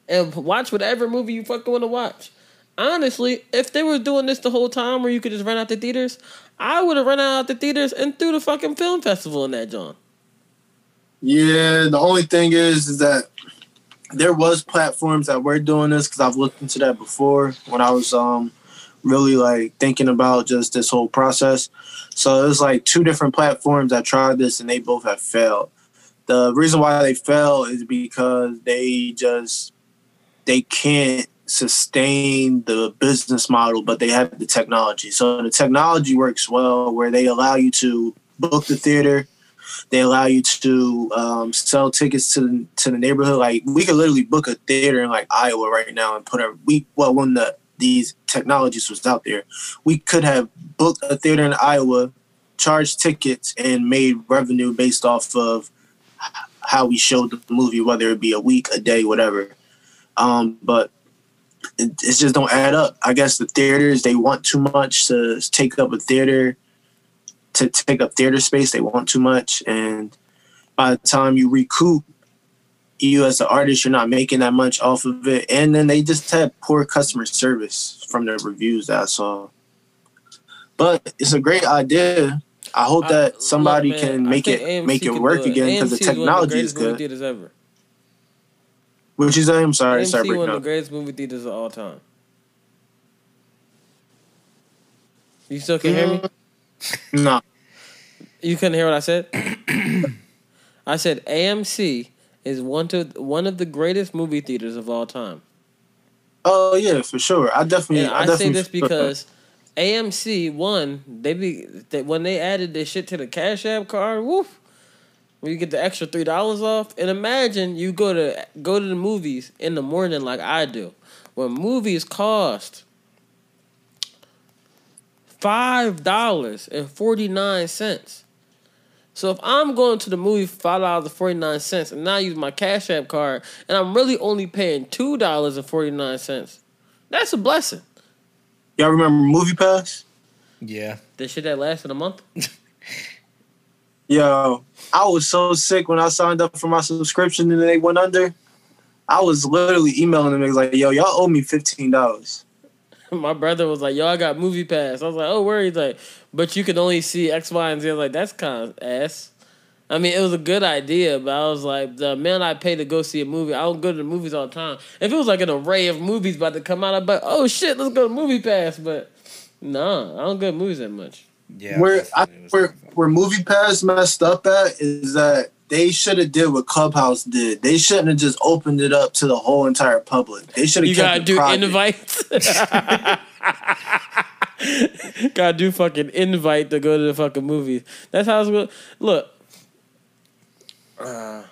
and watch whatever movie you fucking want to watch. Honestly, if they were doing this the whole time where you could just rent out the theaters, I would have run out the theaters and threw the fucking film festival in that John. Yeah, the only thing is, is that there was platforms that were doing this because I've looked into that before when I was um really like thinking about just this whole process. So it was like two different platforms that tried this and they both have failed. The reason why they fail is because they just they can't sustain the business model, but they have the technology. So the technology works well where they allow you to book the theater they allow you to um, sell tickets to the, to the neighborhood. Like we could literally book a theater in like Iowa right now and put a we well when the these technologies was out there, we could have booked a theater in Iowa, charged tickets, and made revenue based off of how we showed the movie, whether it be a week, a day, whatever. Um, but it, it just don't add up. I guess the theaters they want too much to take up a theater to take up theater space. They want too much, and by the time you recoup, you as an artist, you're not making that much off of it. And then they just had poor customer service from the reviews that I saw. But it's a great idea. I hope I- that somebody man, can make it AMC make it work do again because the AMC is one of technology is greatest movie good. ever. Which is I'm sorry, AMC sorry, one of the greatest movie theaters of all time. You still can hear me? Mm, no, You couldn't hear what I said. I said AMC is one to one of the greatest movie theaters of all time. Oh yeah, for sure. I definitely. And I, I, say this because AMC one they be that when they added this shit to the Cash App card, woof, when you get the extra three dollars off. And imagine you go to go to the movies in the morning like I do, when movies cost five dollars and forty nine cents. So if I'm going to the movie for five dollars and forty nine cents, and now I use my Cash App card, and I'm really only paying two dollars and forty nine cents, that's a blessing. Y'all remember Movie Pass? Yeah. The shit that lasted a month. Yo, I was so sick when I signed up for my subscription and they went under. I was literally emailing them. It was like, yo, y'all owe me fifteen dollars. My brother was like, "Yo, I got movie pass." I was like, "Oh, where?" He's like, "But you can only see X, Y, and Z." Was like, "That's kind of ass." I mean, it was a good idea, but I was like, the man I pay to go see a movie, I don't go to the movies all the time. If it was like an array of movies about to come out, I'd be like, "Oh shit, let's go to movie pass." But nah, I don't go to movies that much. Yeah. where I, where where Movie Pass messed up at is that they should have did what Clubhouse did. They shouldn't have just opened it up to the whole entire public. They should have You kept gotta it do private. invite. gotta do fucking invite to go to the fucking movies. That's how it's going. Look, uh,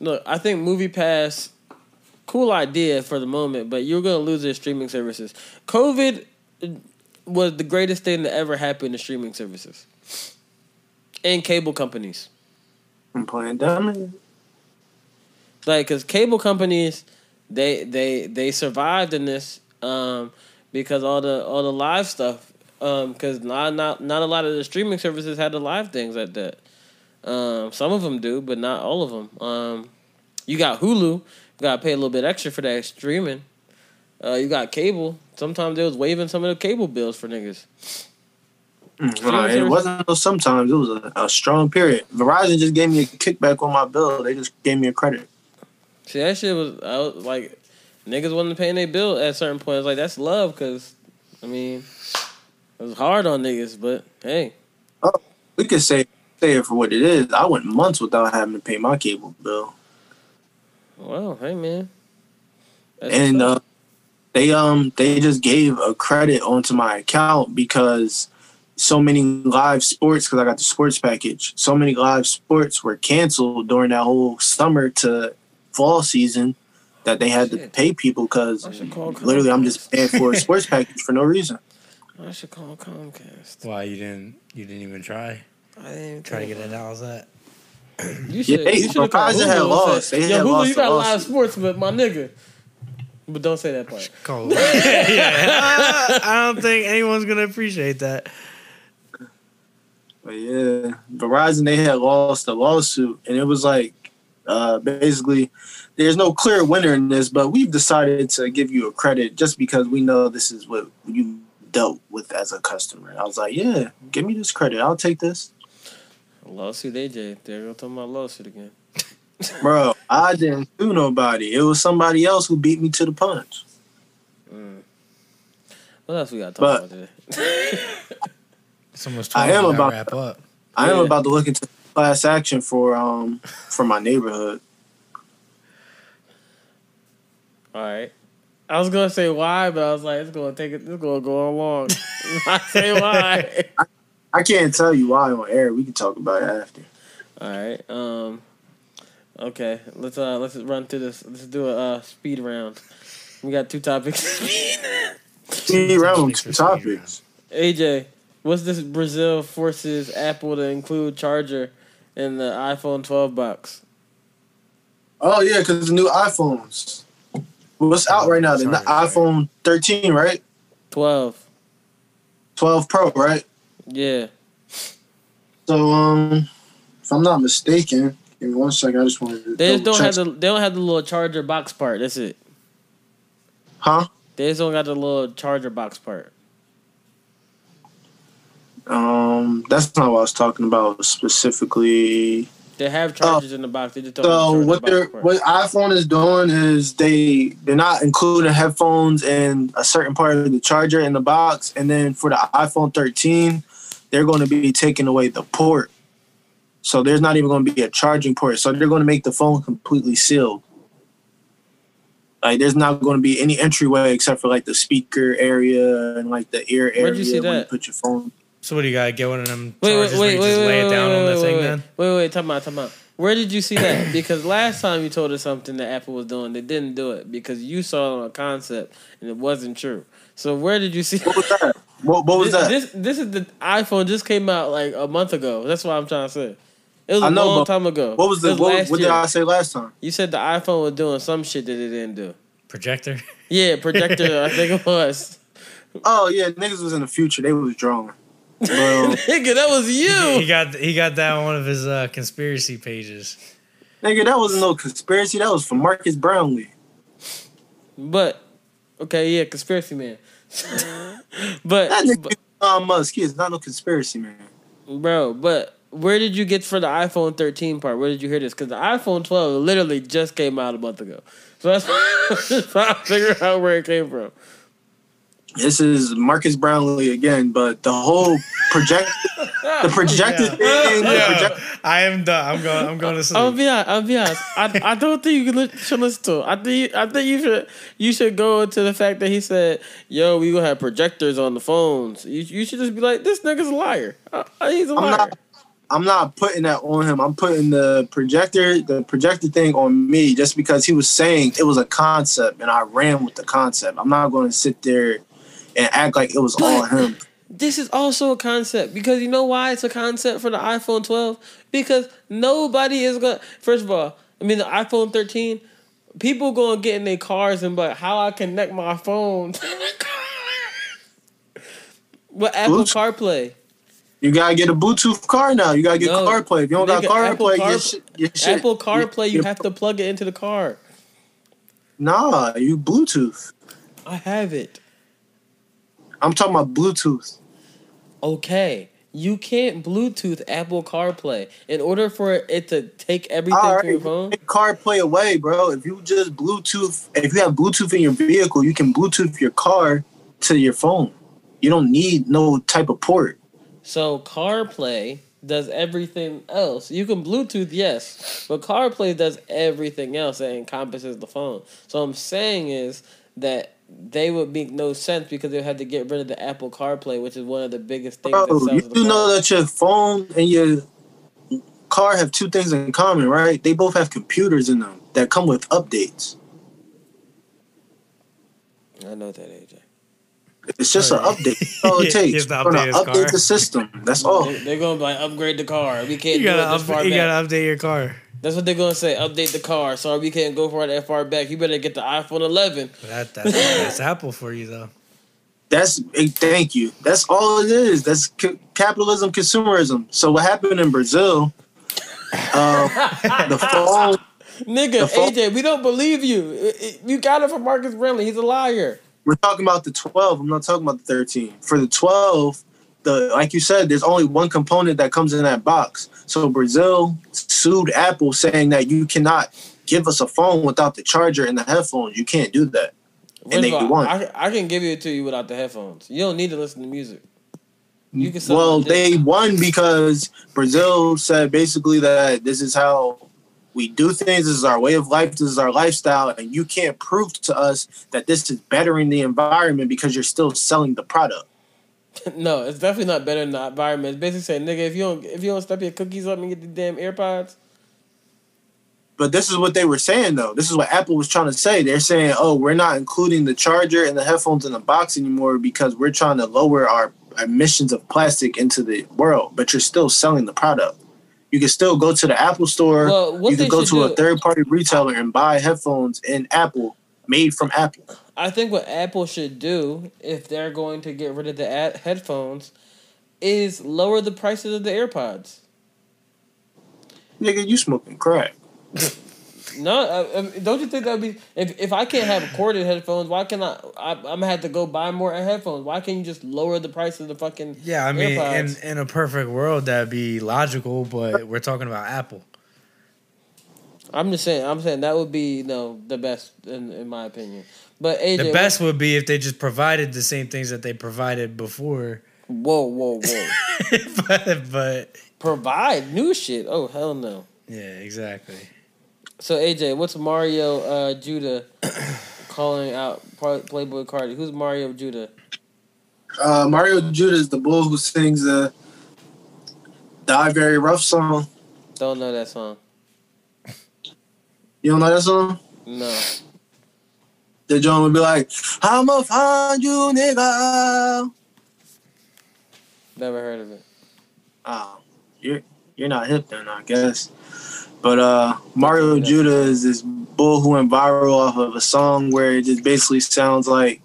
look. I think Movie Pass, cool idea for the moment, but you're gonna lose their streaming services. COVID was the greatest thing that ever happened to streaming services and cable companies. I'm playing dumb. like because cable companies they they they survived in this um because all the all the live stuff um because not not not a lot of the streaming services had the live things like that um some of them do but not all of them um you got hulu you gotta pay a little bit extra for that streaming uh you got cable sometimes they was waiving some of the cable bills for niggas Uh, it wasn't sometimes. It was a, a strong period. Verizon just gave me a kickback on my bill. They just gave me a credit. See that shit was, I was like, niggas wasn't paying their bill at certain points. Like that's love, cause I mean, it was hard on niggas, but hey, We could say say it for what it is. I went months without having to pay my cable bill. well, hey man, That's and uh, they um they just gave a credit onto my account because so many live sports because I got the sports package. So many live sports were canceled during that whole summer to fall season that they had to pay people because I should literally I'm just paying for a sports package for no reason. I should call Comcast. Why you didn't you didn't even try? I didn't even Try to think get it out that. You should. they- you should have called Verizon Hulu had lost. said, They Yo, had Hulu, lost you the got live lawsuit. sports, but my nigga. But don't say that part. Call yeah, I don't think anyone's gonna appreciate that. But yeah, Verizon they had lost a lawsuit, and it was like uh, basically there's no clear winner in this, but we've decided to give you a credit just because we know this is what you dealt with as a customer. I was like, yeah, give me this credit, I'll take this, Lawsuit AJ. There go talking about lawsuit again. bro. I didn't sue nobody. It was somebody else who beat me to the punch. Mm. What else we got to But- talk about today? It's almost I time am to about- wrap up. I am Yeah. about to look into class action for um for my neighborhood. All right. I was gonna say why, but I was like, it's gonna take it. It's gonna go on long. I say why. I can't tell you why on air. We can talk about it after. All right. Um. Okay. Let's uh let's run through this. Let's do a uh, speed round. We got two topics. Speed round, two round. topics. AJ, what's this Brazil forces Apple to include charger in the iPhone 12 box? Oh yeah, because the new iPhones. What's out right now? The Sorry, sorry. iPhone 13, right? 12. 12 Pro, right? Yeah. So um, if I'm not mistaken, give me one second. I just wanted to. They just don't double have the they don't have the little charger box part. That's it. Huh? They just don't got the little charger box part. Um, that's not what I was talking about specifically. They have uh, chargers in the box. They just don't. So the what they're what iPhone is doing is they they're not including headphones and a certain part of the charger in the box, and then for the iPhone 13, they're going to be taking away the port. So there's not even going to be a charging port. So they're going to make the phone completely sealed. Like there's not going to be any entryway except for like the speaker area and like the ear area Where'd you see where you that? put your phone. So what do you got? Get one of them Wait, wait, chargers where wait, you wait, just wait, lay it wait, down on wait, the thing. wait, Then wait, wait, time out, time out. Where did you see that? Because last time you told us something that Apple was doing, they didn't do it because you saw it on a concept and it wasn't true. So where did you see? What was that? What, what was this, that? This this is the iPhone just came out like a month ago. That's what I'm trying to say. It was a I know, long time ago. what was the It what, last what did year. I say last time? You said the iPhone was doing some shit that it didn't do. projector. Yeah, projector. I think it was. Oh yeah, niggas was in the future. They was drawing. Bro, Nigga, that was you. He you. got he got that on one of his uh, conspiracy pages. nigga, that wasn't no conspiracy. That was from Marques Brownlee. But okay, yeah, conspiracy man. but, That nigga but Elon Musk. He is not no conspiracy man. bro, but where did you get for the iPhone 13 part? Where did you hear this? Because the iPhone 12 literally just came out a month ago. So that's just trying to figure out where it came from. This is Marques Brownlee again, but the whole project, the projected Yeah. thing, the Yeah, project, I am done. I'm going. I'm going to sleep. I'll be honest. I'll be honest. I, I don't think you can should listen to. Him. I think you, I think you should you should go into the fact that he said, "Yo, we gonna have projectors on the phones." You, you should just be like, "This nigga's a liar. Uh, uh, he's a I'm liar." not- I'm not putting that on him. I'm putting the projector, the projector thing on me just because he was saying it was a concept and I ran with the concept. I'm not going to sit there and act like it was all him. This is also a concept because you know why it's a concept for the iPhone 12? Because nobody is gonna. First of all, I mean the iPhone 13. People gonna get in their cars and like, how I connect my phone with Apple Bluetooth. CarPlay. You gotta get a Bluetooth car now. You gotta get No. CarPlay. If you don't got CarPlay, Car- your shit, your shit, Apple CarPlay, you have to plug it into the car. Nah, you Bluetooth. I have it. I'm talking about Bluetooth. Okay. You can't Bluetooth Apple CarPlay. In order for it to take everything All from your phone, take CarPlay away, bro. If you just Bluetooth, if you have Bluetooth in your vehicle, you can Bluetooth your car to your phone. You don't need no type of port. So CarPlay does everything else. You can Bluetooth, yes, but CarPlay does everything else that encompasses the phone. So I'm saying is that they would make no sense because they would have to get rid of the Apple CarPlay, which is one of the biggest things. that Bro, sells you the do know phone. that your phone and your car have two things in common, right? They both have computers in them that come with updates. I know that, AJ. It's just an update. That's all He it takes. has to You're update update car. the system. That's all. They, they're gonna like upgrade the car. We can't You do gotta this far up, you gotta update your car. That's what they're gonna say. Update the car. Sorry, we can't go for it that far back. You better get the iPhone 11. That, that's, that's Apple for you though. That's thank you. That's all it is. That's ca- capitalism, consumerism. So what happened in Brazil? Uh, the phone. Nigga, The phone- AJ, we don't believe you. It- it- You got it from Marcus Brentley. He's a liar. We're talking about the 12. I'm not talking about the 13. For the 12, the like you said, there's only one component that comes in that box. So Brazil sued Apple saying that you cannot give us a phone without the charger and the headphones. You can't do that. First And they all, won. I, I can give it to you without the headphones. You don't need to listen to music. You can Well, they won because Brazil said basically that this is how we do things. This is our way of life. This is our lifestyle, and you can't prove to us that this is bettering the environment because you're still selling the product. no, it's definitely not better than the environment. It's basically saying, nigga, if you don't if you don't step your cookies up and get the damn AirPods, But this is what they were saying, though. This is what Apple was trying to say. They're saying, "Oh, we're not including the charger and the headphones in the box anymore because we're trying to lower our emissions of plastic into the world." But you're still selling the product. You can still go to the Apple store. Well, you can go to do- a third-party retailer and buy headphones in Apple, made from Apple. I think what Apple should do if they're going to get rid of the ad- headphones is lower the prices of the AirPods. Nigga, you smoking crack? No, I, I don't you think that would be if if I can't have corded headphones? Why can I? I I'm gonna have to go buy more headphones. Why can't you just lower the price of the fucking? Yeah, I mean, in, in a perfect world, that'd be logical, but we're talking about Apple. I'm just saying. I'm saying that would be you know the best in in my opinion. But AJ, The best would be if they just provided the same things that they provided before. Whoa, whoa, whoa! but, but Provide new shit. Oh hell no. yeah, exactly. So AJ, what's Mario uh, Judah calling out Playboi Carti. Who's Mario Judah? Uh, Mario Judah is the bull who sings the Die Very Rough song. Don't know that song. You don't know that song? No. The John would be like, I'ma find you, nigga. Never heard of it. Oh, you're you're not hip then, I guess. But uh, Mario Judah is this bull who went viral off of a song where it just basically sounds like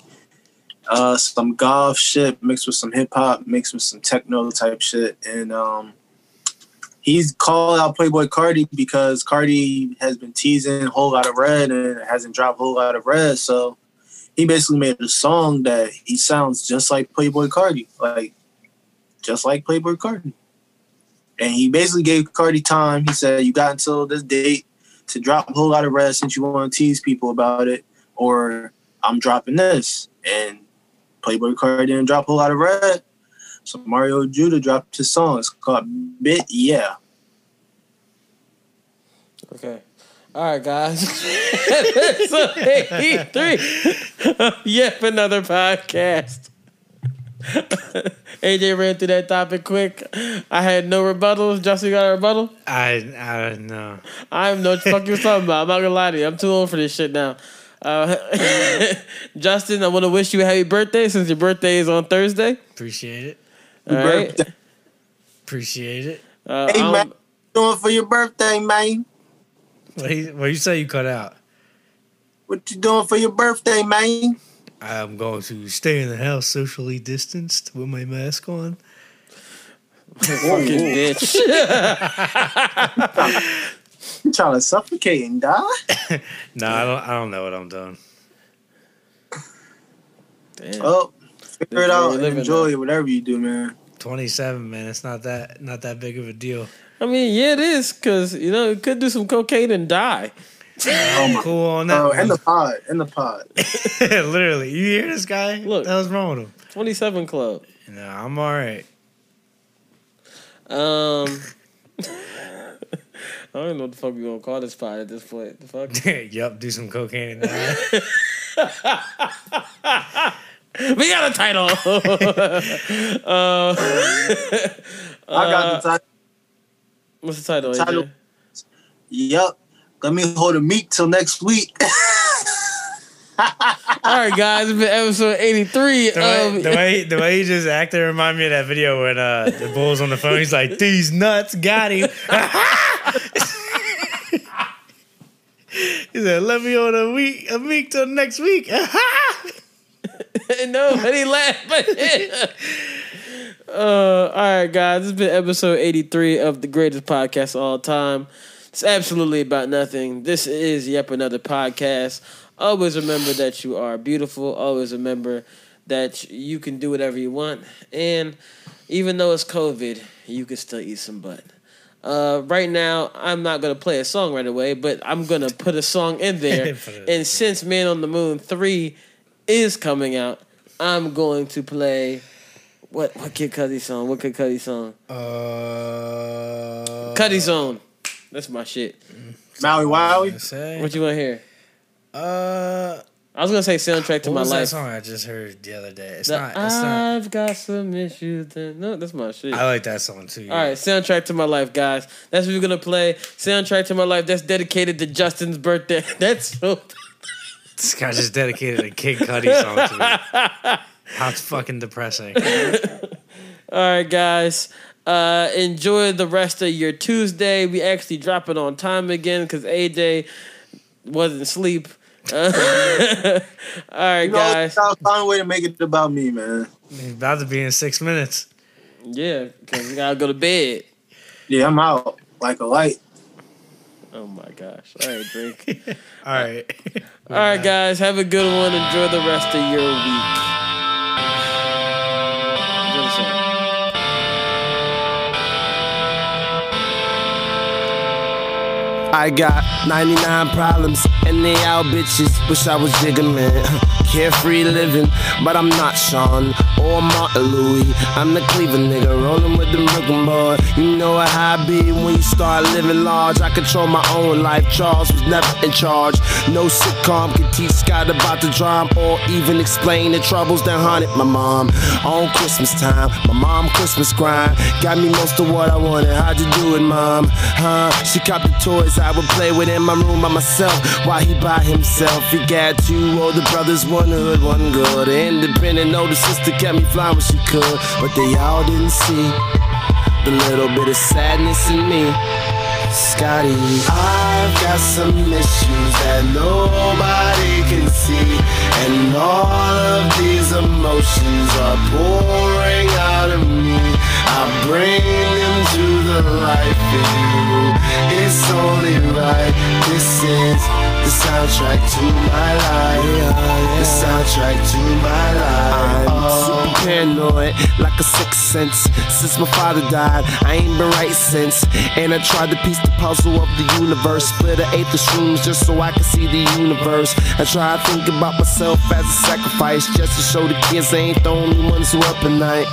uh, some golf shit mixed with some hip hop, mixed with some techno type shit, and um, he's called out Playboi Carti because Carti has been teasing a Whole Lotta Red and hasn't dropped a Whole Lotta Red, so he basically made a song that he sounds just like Playboi Carti, like just like Playboi Carti. And he basically gave Carti time. He said, You got until this date to drop a Whole Lotta Red since you want to tease people about it, or I'm dropping this. And Playboi Carti didn't drop a Whole Lotta Red. So Mario Judah dropped his song. It's called Bit Yeah. Okay. All right, guys. so 83. yep, another podcast. AJ ran through that topic quick. I had no rebuttals. Justin got a rebuttal. I I don't know. I'm no know what the fuck you was talking about. I'm not gonna lie to you. I'm too old for this shit now. Uh, Justin, I want to wish you a happy birthday since your birthday is on Thursday. Appreciate it. All right. Birthday. Appreciate it. Uh, Hey, I'm- man. Doing for your birthday, man. What you, what you say you cut out? What you doing for your birthday, man? I'm going to stay in the house socially distanced with my mask on. fucking bitch. You trying to suffocate and die? No, I don't. I don't know what I'm doing. Damn. Oh, figure This it is where out and enjoy now. it, whatever you do, man. 27, man. It's not that not that big of a deal. I mean, yeah, it is because you know you could do some cocaine and die. Oh Cool on that. Oh, one. in the pod, in the pod. Literally, you hear this guy? Look. that was wrong with him. Twenty-seven club. No, I'm all right. Um, I don't even know what the fuck we gonna call this pod at this point. The fuck. yup, do some cocaine and die. We got a title. uh, I got the title. what's the title? Title. AJ? Yup. Let me hold a meat till next week. All right, guys, it's been episode eighty-three The way, of the way the way he just acted remind me of that video when uh, the bull's on the phone. He's like, "These nuts got him." he said, "Let me on a week, a week till next week." Nobody laughed. uh, all right, guys. This has been episode 83 of the greatest podcast of all time. It's absolutely about nothing. This is Yep Another Podcast. Always remember that you are beautiful. Always remember that you can do whatever you want. And even though it's COVID, you can still eat some butt. Uh, right now, I'm not going to play a song right away, but I'm going to put a song in there. And since Man on the Moon 3 is coming out, I'm going to play what what Kid Cudi song? What Kid Cudi song? Uh, Cudi Zone. That's my shit. Maui Wowie. What you want to hear? uh, I was gonna say soundtrack to what my was that life. song I just heard the other day? It's The not. It's. I've got some issues. That, no, that's my shit. I like that song too. All right, soundtrack to my life, guys. That's what we're gonna play. Soundtrack to my life. That's dedicated to Justin's birthday. That's so. This guy just dedicated a Kid Cudi song to me. How fucking depressing. All right, guys. Uh, enjoy the rest of your Tuesday. We actually drop it on time again because AJ wasn't asleep. Uh, all right, You know, guys. I'll find a way to make it about me, man. He's about to be in six minutes. Yeah, because we gotta go to bed. Yeah, I'm out like a light. Oh my gosh. All right, Drake. All right. All right, guys. Have a good one. Enjoy the rest of your week. I got 99 problems and they all bitches. Wish I was Jigga man. Carefree living, but I'm not Sean or Martin Louis. I'm the Cleveland nigga rolling with the Brooklyn boy. You know how I be when you start living large. I control my own life. Charles was never in charge. No sitcom can teach Scott about the drama or even explain the troubles that haunted my mom. On Christmas time, my mom Christmas grind got me most of what I wanted. How'd you do it, mom? Huh? She copped the toys I would play with in my room by myself while he by himself. He got two older brothers, one hood, one good. Independent older sister kept me flying when she could, but they all didn't see the little bit of sadness in me. Scotty, I've got some issues that nobody can see, and all of these emotions are pouring out of me. I bring them to the light for you. It's only right. This is the soundtrack to my life. The soundtrack to my life. I'm super oh. paranoid, like a sixth sense. Since my father died, I ain't been right since. And I tried to piece the puzzle of the universe. Split an eighth of shrooms just so I could see the universe. I try to think about myself as a sacrifice just to show the kids they ain't the only ones who up at night.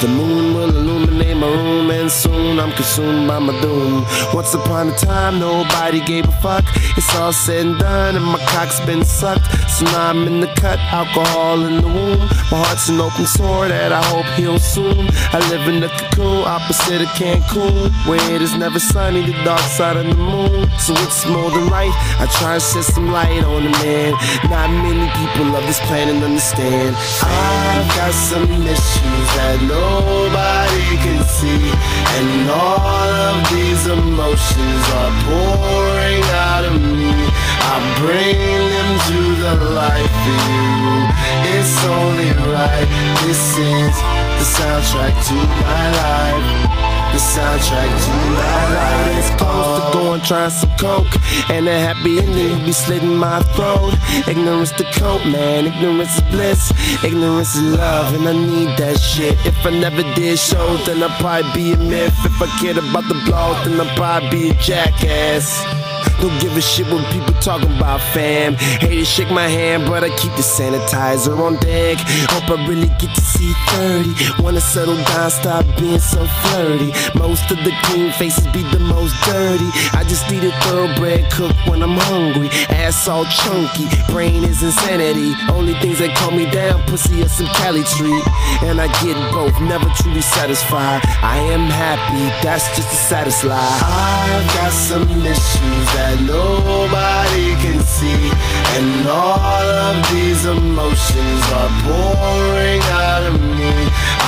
The moon will illuminate my room, and soon I'm consumed by my doom. Once upon a time, nobody gave a fuck. It's all said and done, and my cock's been sucked. So now I'm in the cut, alcohol in the womb. My heart's an open sore that I hope heals soon. I live in the cocoon, opposite of Cancun, where it is never sunny, the dark side of the moon. So it's more than right. I try and shed some light on the man. Not many people of this planet understand. I've got some issues that nobody can see, and all of these emotions are pouring out of me. I bring them to the light for you. It's only right. This is the soundtrack to my life. The soundtrack to my life. It's close to going trying some coke, and a happy ending be slitting my throat. Ignorance to cope, man. Ignorance is bliss. Ignorance is love, and I need that shit. If I never did shows, then I'd probably be a myth. If I cared about the blog, then I'd probably be a jackass. Don't give a shit what people talking about, fam. Hate to shake my hand, but I keep the sanitizer on deck. Hope I really get to see 30. Wanna settle down, stop being so flirty. Most of the clean faces be the most dirty. I just need a thoroughbred cook when I'm hungry. Ass all chunky, brain is insanity. Only things that calm me down, pussy or some Cali treat. And I get both, never truly satisfied. I am happy, that's just a lie. I've got some issues that nobody can see. And all of these emotions are pouring out of me.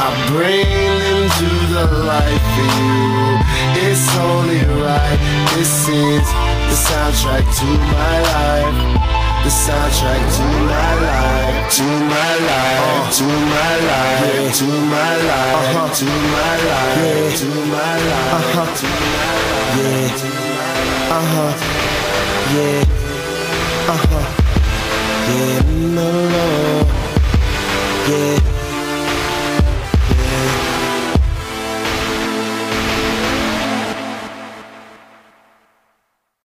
I bring them to the light for you. It's only right. This is the soundtrack to my life. The soundtrack to my life, to my life, to my life, to my life, to my life, to my life, to my life, yeah, uh huh. Yeah, uh huh. Yeah, no, no. Yeah.